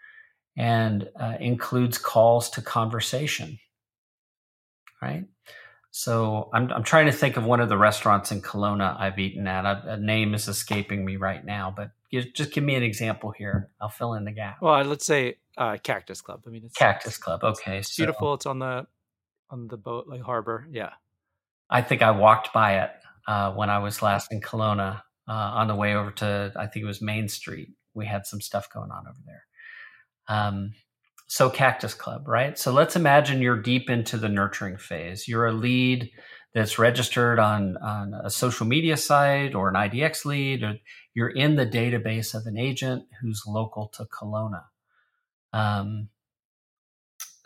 and uh, includes calls to conversation. Right? So I'm, I'm trying to think of one of the restaurants in Kelowna I've eaten at. A, a name is escaping me right now, but just give me an example here. I'll fill in the gap. Well, let's say uh, Cactus Club. I mean, it's Cactus Club. Okay, it's so, beautiful. It's on the on the boat like harbor. Yeah. I think I walked by it uh, when I was last in Kelowna uh, on the way over to, I think it was Main Street. We had some stuff going on over there. Um, so, Cactus Club, right? So, let's imagine you're deep into the nurturing phase. You're a lead that's registered on, on a social media site or an IDX lead, or you're in the database of an agent who's local to Kelowna. Um,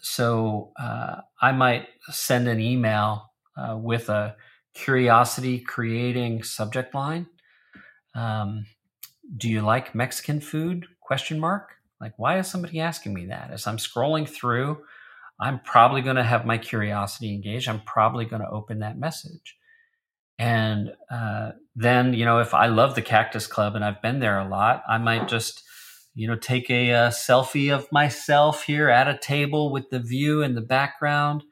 so uh, I might send an email uh, with a curiosity creating subject line. Um, do you like Mexican food? Question mark. Like, why is somebody asking me that? As I'm scrolling through, I'm probably going to have my curiosity engaged. I'm probably going to open that message. And uh, then, you know, if I love the Cactus Club and I've been there a lot, I might just, you know, take a, a uh, selfie of myself here at a table with the view in the background.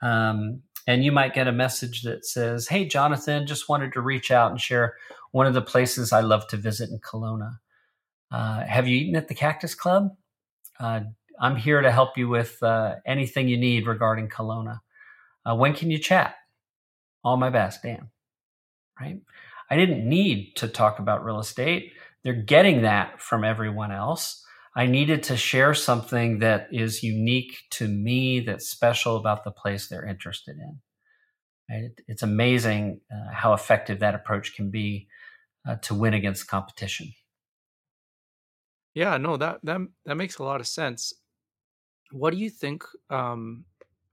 Um, and you might get a message that says, Hey, Jonathan, just wanted to reach out and share one of the places I love to visit in Kelowna. Uh, have you eaten at the Cactus Club? Uh, I'm here to help you with uh, anything you need regarding Kelowna. Uh, when can you chat? All my best, Dan. Right? I didn't need to talk about real estate. They're getting that from everyone else. I needed to share something that is unique to me, that's special about the place they're interested in. It's amazing uh, how effective that approach can be to win against competition. Yeah, no, that that that makes a lot of sense. What do you think um,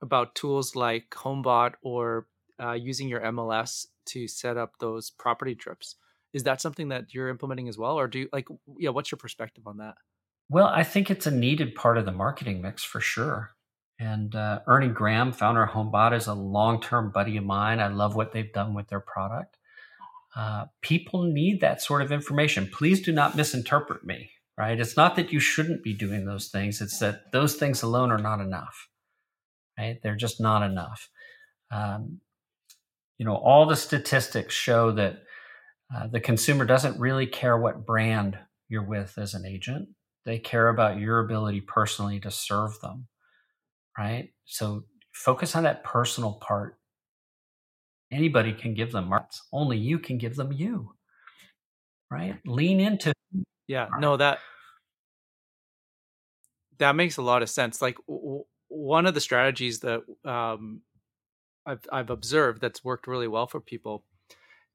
about tools like HomeBot or uh, using your MLS to set up those property trips? Is that something that you're implementing as well, or do you like? Yeah, what's your perspective on that? Well, I think it's a needed part of the marketing mix for sure. And uh, Ernie Graham, founder of HomeBot, is a long-term buddy of mine. I love what they've done with their product. Uh, people need that sort of information. Please do not misinterpret me right? It's not that you shouldn't be doing those things, it's that those things alone are not enough, right? They're just not enough. Um, you know, all the statistics show that uh, the consumer doesn't really care what brand you're with as an agent. They care about your ability personally to serve them, right? So focus on that personal part. Anybody can give them marks, only you can give them you, right? Lean into yeah no that that makes a lot of sense like w- one of the strategies that um, I've, I've observed that's worked really well for people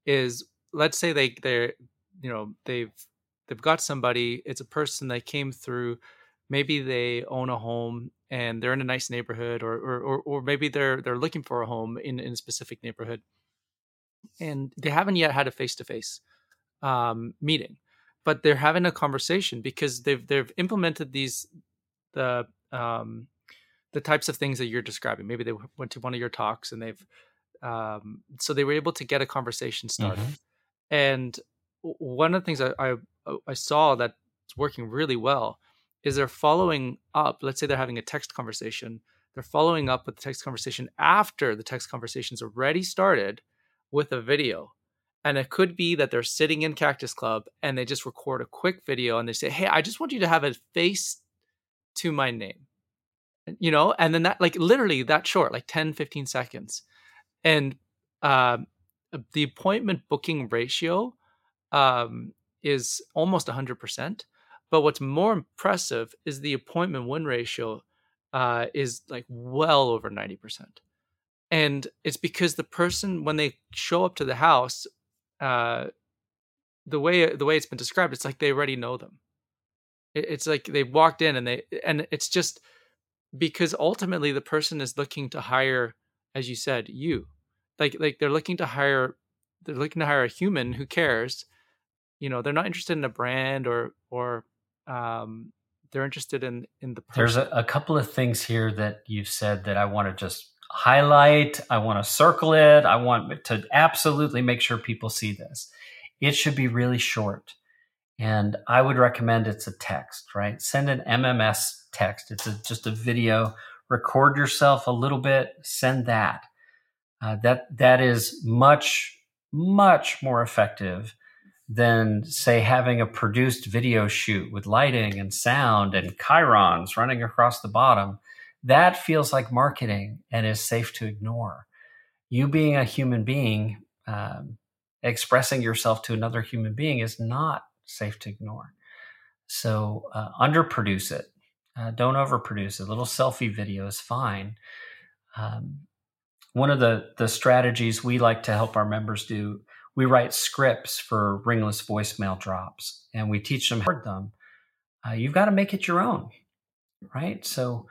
is let's say they they're you know they've they've got somebody it's a person that came through maybe they own a home and they're in a nice neighborhood or or or, or maybe they're they're looking for a home in, in a specific neighborhood and they haven't yet had a face-to-face um, meeting but they're having a conversation because they've they've implemented these the um, the types of things that you're describing. Maybe they went to one of your talks and they've um, so they were able to get a conversation started. Mm-hmm. And one of the things I, I I saw that's working really well is they're following up. Let's say they're having a text conversation. They're following up with the text conversation after the text conversation's already started with a video and it could be that they're sitting in Cactus Club and they just record a quick video and they say, Hey, I just want you to have a face to my name. You know, and then that like literally that short, like 10, 15 seconds. And uh, the appointment booking ratio um, is almost 100%. But what's more impressive is the appointment win ratio uh, is like well over 90%. And it's because the person, when they show up to the house, uh, the way the way it's been described, it's like they already know them. It, it's like they walked in and they and it's just because ultimately the person is looking to hire, as you said, you. Like like they're looking to hire they're looking to hire a human who cares. You know, they're not interested in a brand or or um, they're interested in in the person. There's a, a couple of things here that you've said that I want to just highlight, I want to circle it, I want to absolutely make sure people see this. It should be really short. And I would recommend it's a text, right? Send an MMS text. It's a, just a video. Record yourself a little bit. Send that. Uh, that that is much much more effective than say having a produced video shoot with lighting and sound and chyrons running across the bottom that feels like marketing and is safe to ignore. You being a human being um, expressing yourself to another human being is not safe to ignore. So uh, underproduce it. Uh, don't overproduce it. A little selfie video is fine. Um, one of the the strategies we like to help our members do, we write scripts for ringless voicemail drops, and we teach them how to them. Uh, you've got to make it your own, right? So,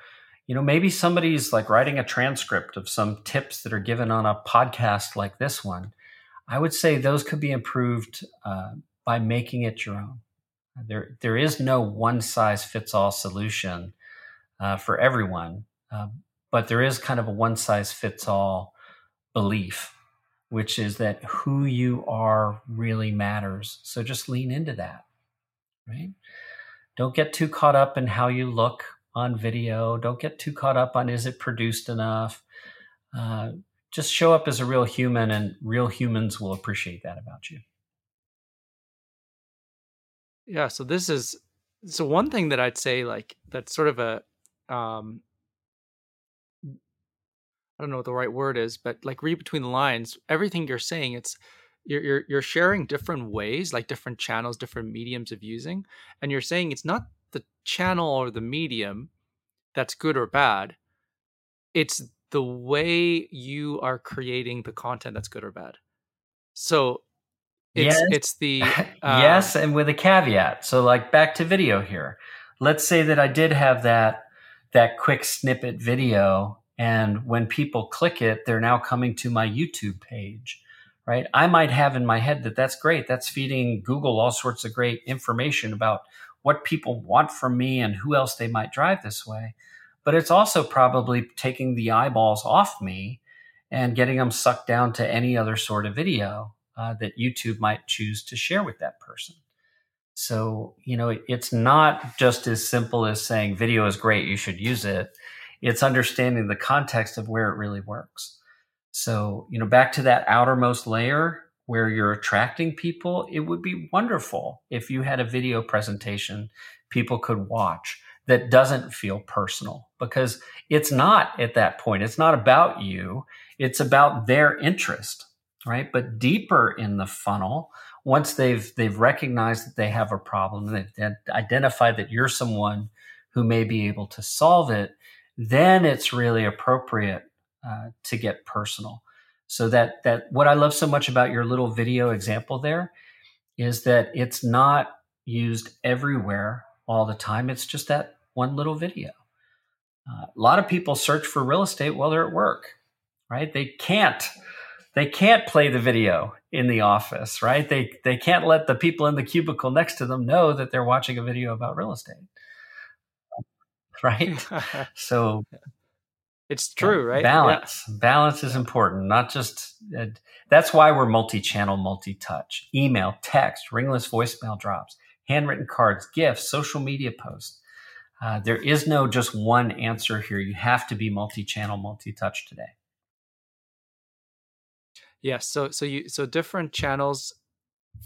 you know, maybe somebody's like writing a transcript of some tips that are given on a podcast like this one. I would say those could be improved uh, by making it your own. There, there is no one size fits all solution uh, for everyone, uh, but there is kind of a one size fits all belief, which is that who you are really matters. So just lean into that, right? Don't get too caught up in how you look on video. Don't get too caught up on is it produced enough. Uh, just show up as a real human, and real humans will appreciate that about you. Yeah, so this is so one thing that I'd say like that's sort of a um I don't know what the right word is, but like read between the lines, everything you're saying, it's you're you're, you're sharing different ways, like different channels, different mediums of using, and you're saying it's not the channel or the medium that's good or bad. It's the way you are creating the content that's good or bad. So it's yes. it's the uh, yes, and with a caveat. So like back to video here. Let's say that I did have that that quick snippet video, and when people click it, they're now coming to my YouTube page. Right? I might have in my head that that's great. That's feeding Google all sorts of great information about what people want from me and who else they might drive this way. But it's also probably taking the eyeballs off me and getting them sucked down to any other sort of video uh, that YouTube might choose to share with that person. So, you know, it's not just as simple as saying video is great, you should use it. It's understanding the context of where it really works. So, you know, back to that outermost layer where you're attracting people, it would be wonderful if you had a video presentation people could watch that doesn't feel personal because it's not at that point. It's not about you, it's about their interest right? But deeper in the funnel, once they've they've recognized that they have a problem, they've identified that you're someone who may be able to solve it, then it's really appropriate uh, to get personal. So that that what I love so much about your little video example there is that it's not used everywhere all the time. It's just that one little video. Uh, a lot of people search for real estate while they're at work, right? They can't they can't play the video in the office, right? They they can't let the people in the cubicle next to them know that they're watching a video about real estate. Right? so it's true, right? Balance. Yeah. Balance is important, not just uh, that's why we're multi-channel, multi-touch. Email, text, ringless voicemail drops, handwritten cards, gifts, social media posts. Uh, there is no just one answer here. You have to be multi-channel, multi-touch today. Yes. So so you so different channels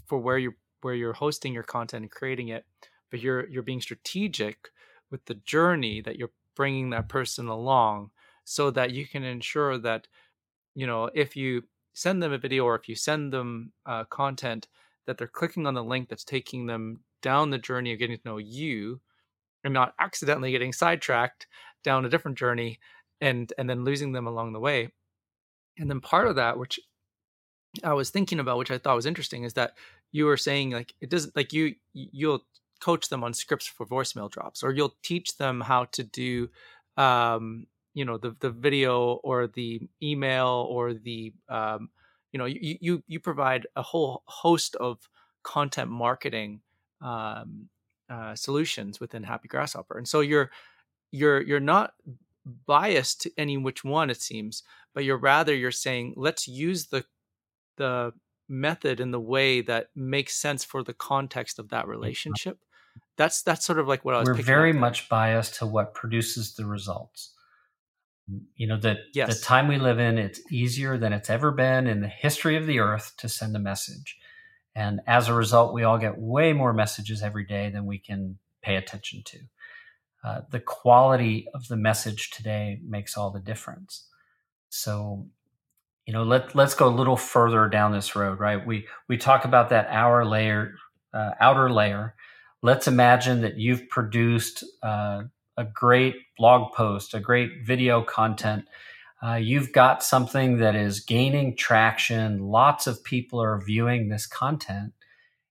for where you where you're hosting your content and creating it, but you're you're being strategic with the journey that you're bringing that person along, so that you can ensure that you know if you send them a video or if you send them uh, content that they're clicking on the link that's taking them down the journey of getting to know you and not accidentally getting sidetracked down a different journey and and then losing them along the way. And then part of that which I was thinking about, which I thought was interesting, is that you were saying like it doesn't like you you'll coach them on scripts for voicemail drops, or you'll teach them how to do, um, you know, the the video or the email or the, um, you know, you you you provide a whole host of content marketing um, uh, solutions within Happy Grasshopper, and so you're you're you're not biased to any which one it seems but you're rather you're saying let's use the the method in the way that makes sense for the context of that relationship. That's that's sort of like what I was. We're very much biased to what produces the results. You know that yes. the time we live in, it's easier than it's ever been in the history of the earth to send a message, and as a result, we all get way more messages every day than we can pay attention to. Uh, the quality of the message today makes all the difference. So you know, let let's go a little further down this road, right? We we talk about that outer layer, uh, outer layer. Let's imagine that you've produced uh, a great blog post, a great video content. Uh, you've got something that is gaining traction. Lots of people are viewing this content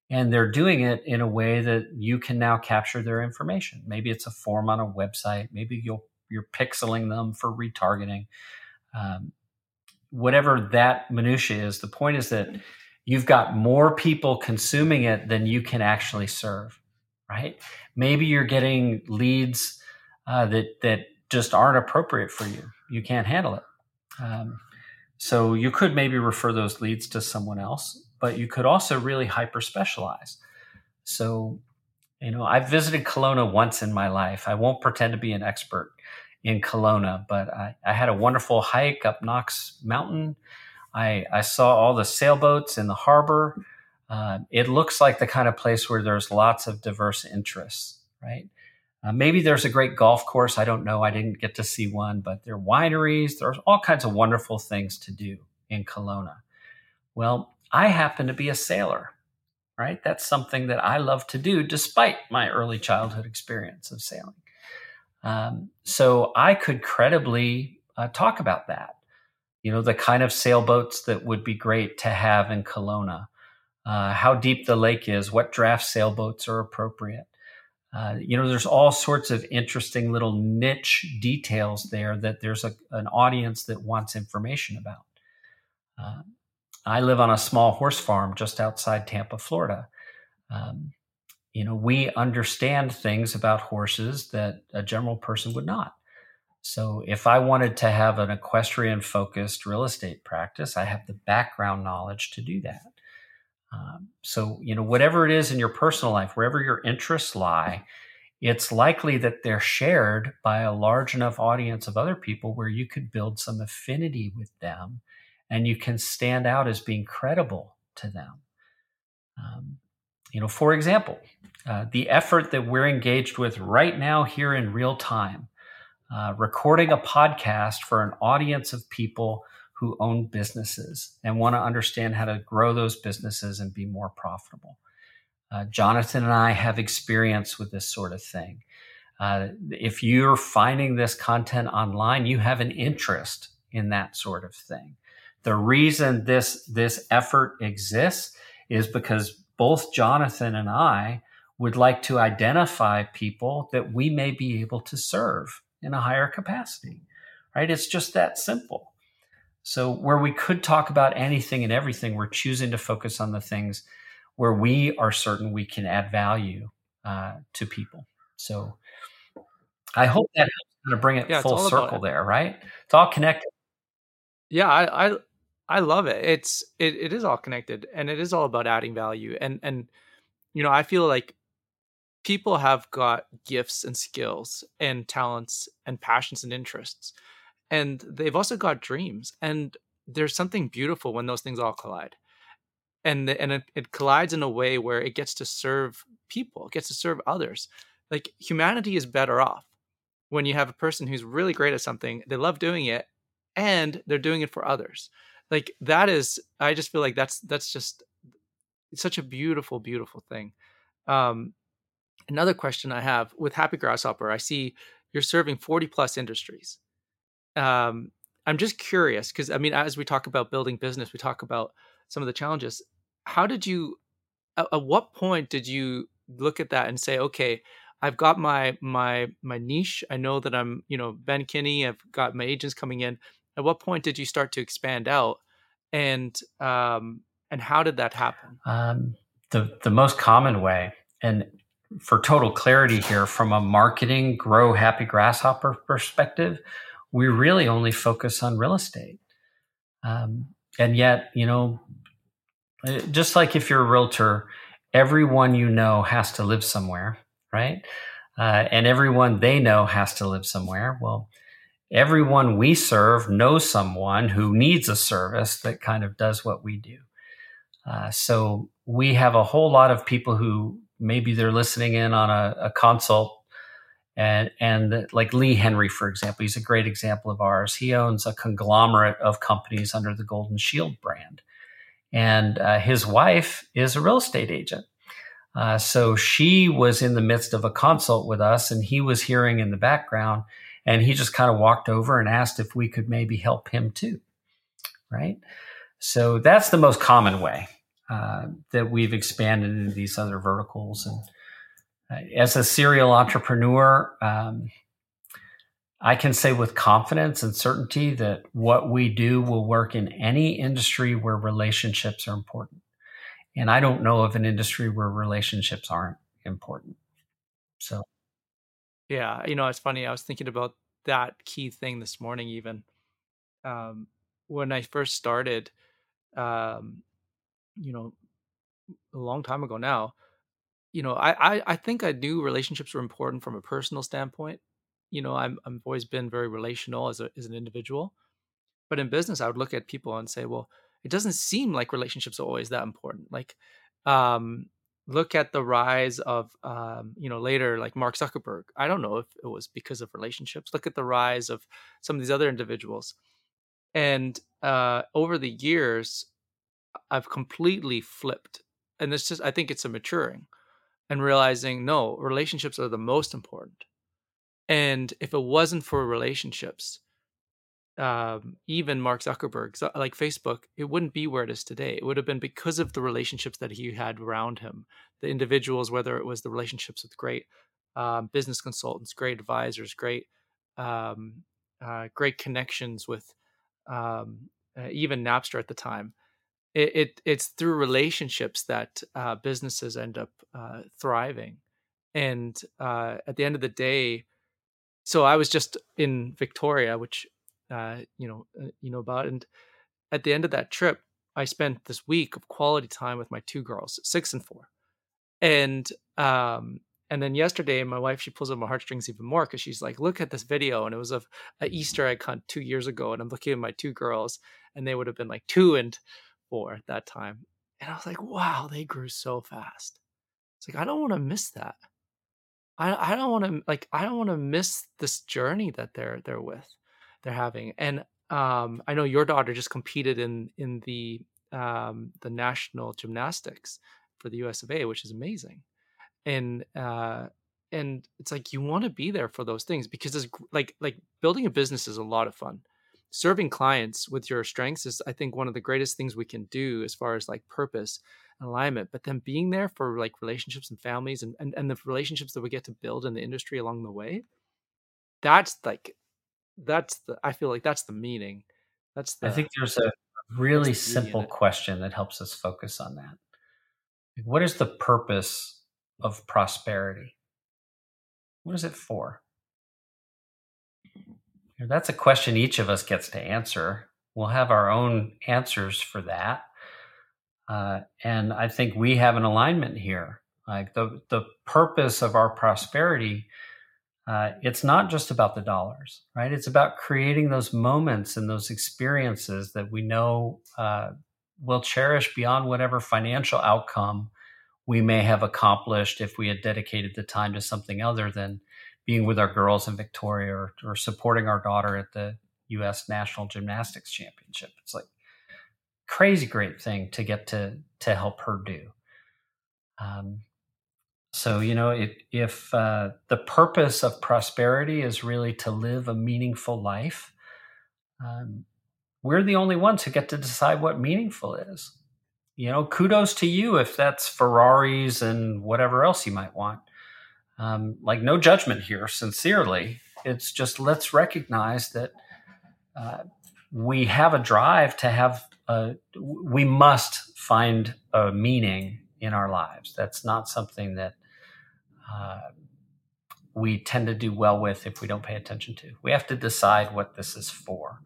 and they're doing it in a way that you can now capture their information. Maybe it's a form on a website. Maybe you'll you're pixeling them for retargeting. Um, whatever that minutia is, the point is that you've got more people consuming it than you can actually serve. Right? Maybe you're getting leads uh, that that just aren't appropriate for you. You can't handle it. Um, so you could maybe refer those leads to someone else but you could also really hyper specialize. So, you know, I've visited Kelowna once in my life. I won't pretend to be an expert in Kelowna, but I, I had a wonderful hike up Knox Mountain. I, I saw all the sailboats in the harbor. Uh, it looks like the kind of place where there's lots of diverse interests, right? Uh, maybe there's a great golf course. I don't know. I didn't get to see one, but there are wineries. There's all kinds of wonderful things to do in Kelowna. Well, I happen to be a sailor, right? That's something that I love to do despite my early childhood experience of sailing. Um, so I could credibly uh, talk about that. You know, the kind of sailboats that would be great to have in Kelowna, uh, how deep the lake is, what draft sailboats are appropriate. Uh, you know, there's all sorts of interesting little niche details there that there's a, an audience that wants information about. Um, I live on a small horse farm just outside Tampa, Florida. Um, you know, we understand things about horses that a general person would not. So, if I wanted to have an equestrian focused real estate practice, I have the background knowledge to do that. Um, so, you know, whatever it is in your personal life, wherever your interests lie, it's likely that they're shared by a large enough audience of other people where you could build some affinity with them and you can stand out as being credible to them. Um, you know, for example, uh, the effort that we're engaged with right now here in real time, uh, recording a podcast for an audience of people who own businesses and want to understand how to grow those businesses and be more profitable. Uh, Jonathan and I have experience with this sort of thing. Uh, if you're finding this content online, you have an interest in that sort of thing. The reason this this effort exists is because both Jonathan and I would like to identify people that we may be able to serve in a higher capacity. Right? It's just that simple. So where we could talk about anything and everything, we're choosing to focus on the things where we are certain we can add value uh, to people. So I hope that helps kind of bring it yeah, full circle there, right? It's all connected. Yeah, I, I I love it. It's it, it is all connected and it is all about adding value. And and you know, I feel like people have got gifts and skills and talents and passions and interests. And they've also got dreams. And there's something beautiful when those things all collide. And and it, it collides in a way where it gets to serve people, it gets to serve others. Like humanity is better off when you have a person who's really great at something, they love doing it, and they're doing it for others like that is i just feel like that's that's just such a beautiful beautiful thing um another question i have with happy grasshopper i see you're serving 40 plus industries um i'm just curious because i mean as we talk about building business we talk about some of the challenges. How did you at, at what point did you look at that and say okay i've got my my my niche. I know that i'm you know ben kinney i've got my agents coming in. At what point did you start to expand out? And um, and how did that happen? Um, the the most common way and for total clarity here from a marketing grow happy grasshopper perspective we really only focus on real estate. Um, and yet you know eh, just like if you're a realtor everyone you know has to live somewhere right? Uh, and everyone they know has to live somewhere. Well everyone we serve knows someone who needs a service that kind of does what we do. Uh, so we have a whole lot of people who maybe they're listening in on a, a consult and and like Lee Henry, for example, he's a great example of ours. He owns a conglomerate of companies under the Golden Shield brand, and uh, his wife is a real estate agent. Uh, so she was in the midst of a consult with us, and he was hearing in the background, and he just kind of walked over and asked if we could maybe help him too, right? So that's the most common way uh, that we've expanded into these other verticals and as a serial entrepreneur, um, I can say with confidence and certainty that what we do will work in any industry where relationships are important. And I don't know of an industry where relationships aren't important. So, yeah, you know, it's funny. I was thinking about that key thing this morning, even um, when I first started, um, you know, a long time ago now you know, I, I I think I knew relationships were important from a personal standpoint. You know, I'm I've always been very relational as a as an individual, but in business, I would look at people and say, well, it doesn't seem like relationships are always that important. Like, um, look at the rise of um, you know later like Mark Zuckerberg. I don't know if it was because of relationships. Look at the rise of some of these other individuals, and uh, over the years, I've completely flipped. And this just I think it's a maturing and realizing no, relationships are the most important. And if it wasn't for relationships, um, even Mark Zuckerberg, like Facebook, it wouldn't be where it is today. It would have been because of the relationships that he had around him, the individuals, whether it was the relationships with great um, business consultants, great advisors, great, um, uh, great connections with um, uh, even Napster at the time it, it it's through relationships that uh, businesses end up uh, thriving. And uh, at the end of the day, so I was just in Victoria, which uh, you know uh, you know about, and at the end of that trip, I spent this week of quality time with my two girls, six and four, and um, and then yesterday, my wife she pulls up my heartstrings even more because she's like, "Look at this video," and it was of an Easter egg hunt two years ago, and I'm looking at my two girls, and they would have been like two and four at that time. And I was like, wow, they grew so fast. It's like, I don't want to miss that. I, I don't want to like I don't want to miss this journey that they're they're with they're having and um I know your daughter just competed in in the um the national gymnastics for the US of A which is amazing and uh and it's like you want to be there for those things because it's like like building a business is a lot of fun serving clients with your strengths is i think one of the greatest things we can do as far as like purpose and alignment but then being there for like relationships and families and, and and the relationships that we get to build in the industry along the way that's like that's the i feel like that's the meaning. That's the i think there's a really the simple question that helps us focus on that. What is the purpose of prosperity? What is it for that's a question each of us gets to answer. We'll have our own answers for that. Uh, and I think we have an alignment here. Like the, the purpose of our prosperity, uh, it's not just about the dollars, right? It's about creating those moments and those experiences that we know uh, will cherish beyond whatever financial outcome we may have accomplished if we had dedicated the time to something other than being with our girls in Victoria or, or supporting our daughter at the U.S. National Gymnastics Championship. It's like crazy great thing to get to to help her do. Um, so you know, if, if uh, the purpose of prosperity is really to live a meaningful life, um, we're the only ones who get to decide what meaningful is. You know, kudos to you if that's Ferraris and whatever else you might want um, like no judgment here sincerely. It's just let's recognize that uh, we have a drive to have a, we must find a meaning in our lives. That's not something that uh, we tend to do well with if we don't pay attention to. We have to decide what this is for.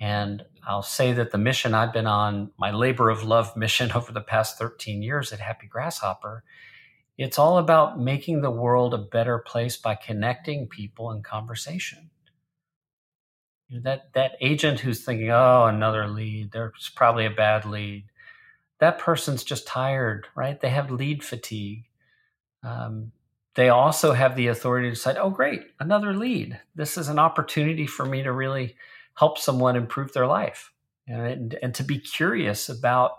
And I'll say that the mission I've been on, my labor of love mission over the past 13 years at Happy Grasshopper, it's all about making the world a better place by connecting people in conversation. You know, that that agent who's thinking, "Oh, another lead. There's probably a bad lead." That person's just tired, right? They have lead fatigue. Um, they also have the authority to decide, oh, great, another lead. This is an opportunity for me to really help someone improve their life and, and to be curious about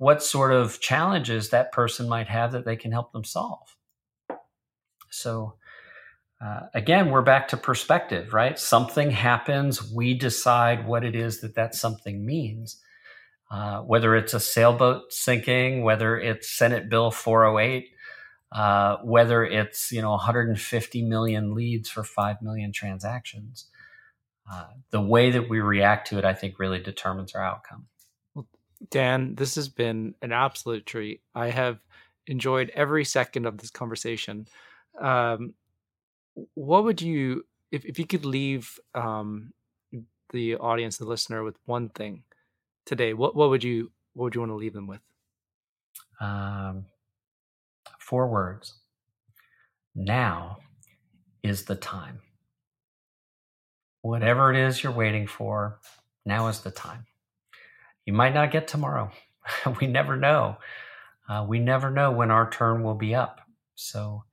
what sort of challenges that person might have that they can help them solve. So, uh, again, we're back to perspective, right? Something happens, we decide what it is that that something means. Uh, whether it's a sailboat sinking, whether it's Senate Bill 408, uh, whether it's you know 150 million leads for 5 million transactions uh, the way that we react to it i think really determines our outcome dan this has been an absolute treat i have enjoyed every second of this conversation um, what would you if, if you could leave um, the audience the listener with one thing today what, what would you what would you want to leave them with um, Four words. Now is the time. Whatever it is you're waiting for, now is the time. You might not get tomorrow. we never know. Uh, we never know when our turn will be up. So,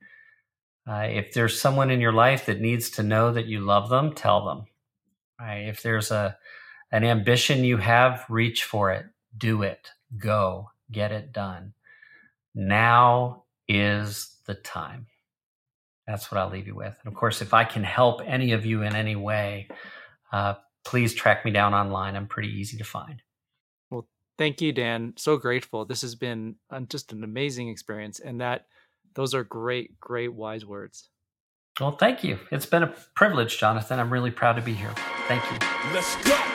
uh, if there's someone in your life that needs to know that you love them, tell them. Right? If there's a an ambition you have, reach for it, do it, go, get it done. Now is the time. That's what I'll leave you with. And of course, if I can help any of you in any way, uh, please track me down online. I'm pretty easy to find. Well, thank you, Dan. So grateful. This has been just an amazing experience. And that those are great, great wise words. Well, thank you. It's been a privilege, Jonathan. I'm really proud to be here. Thank you. Let's go.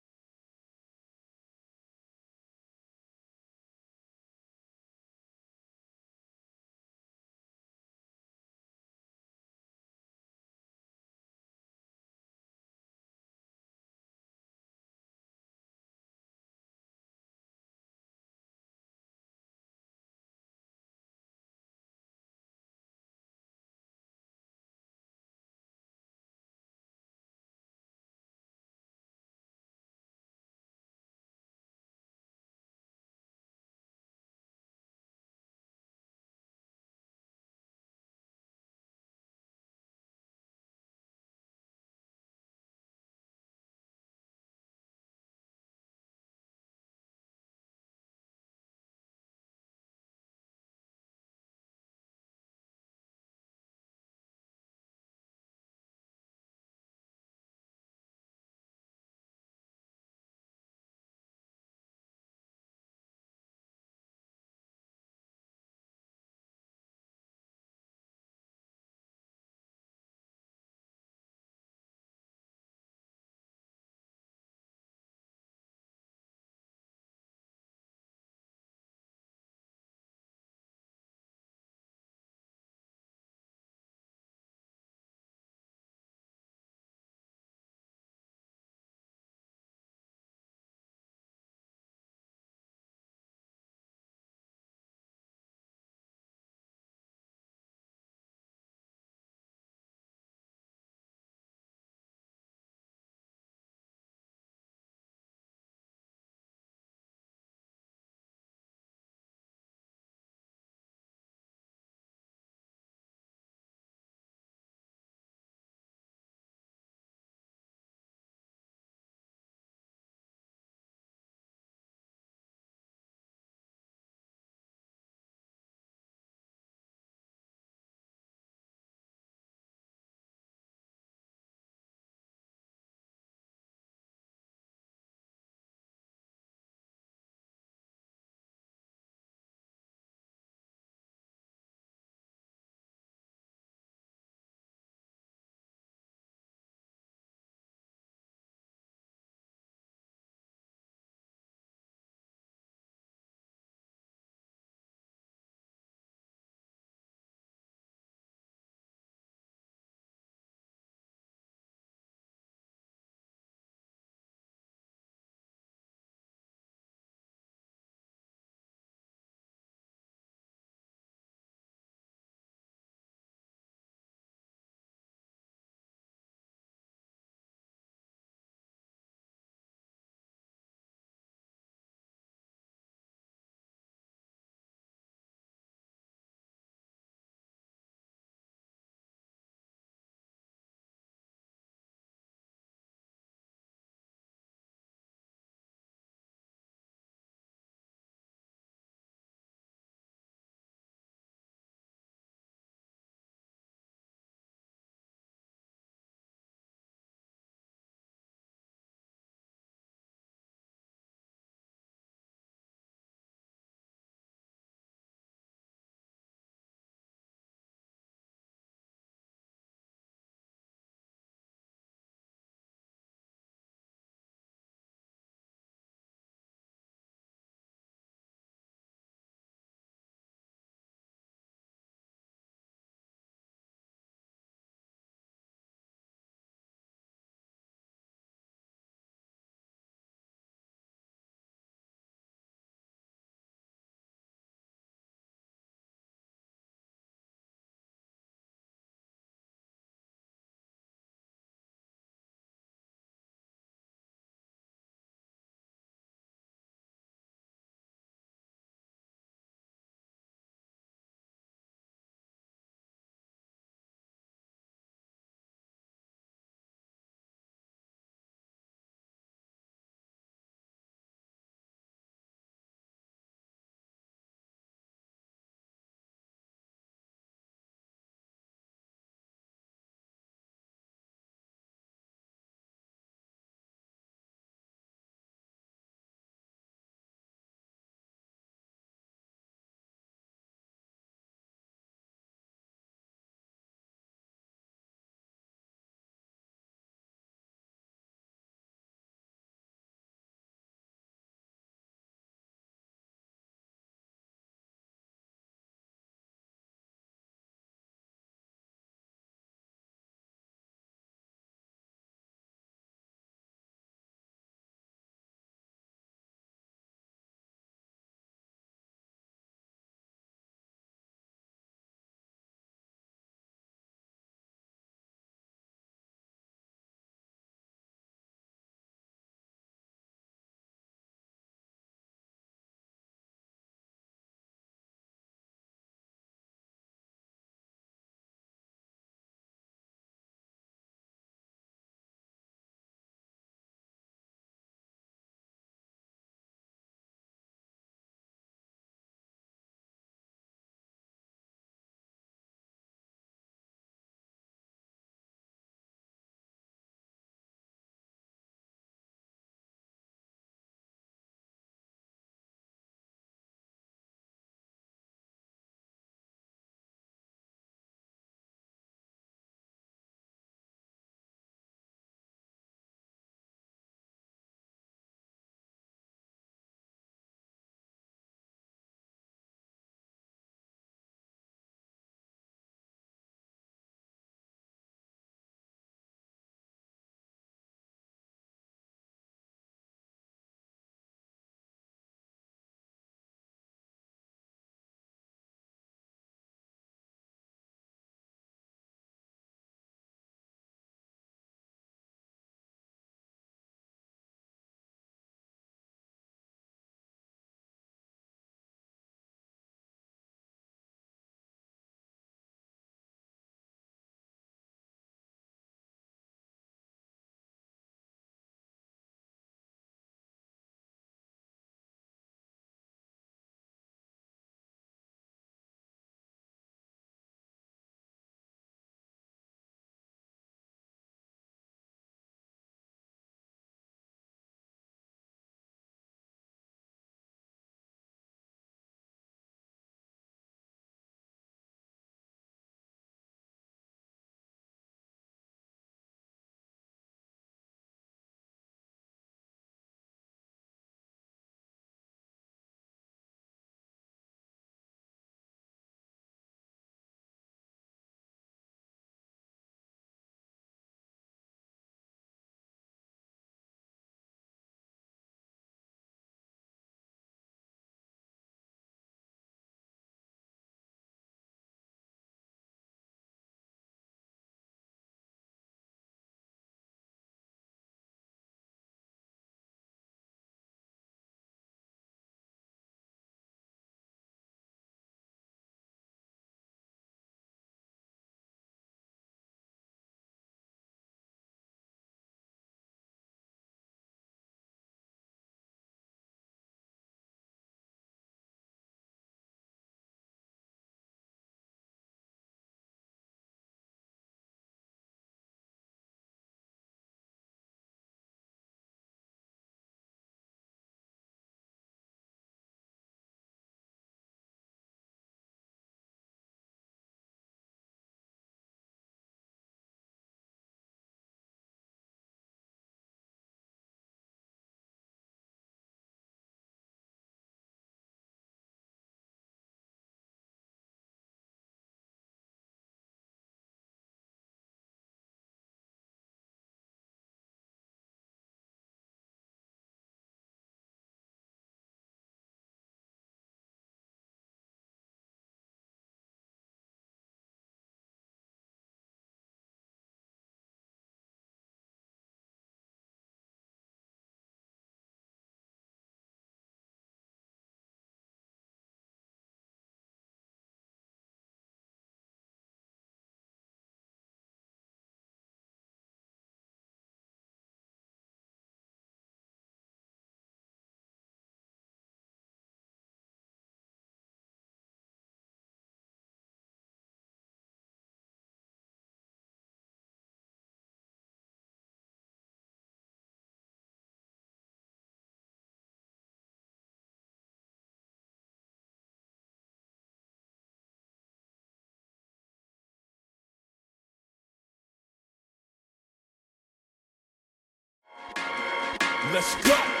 Let's go.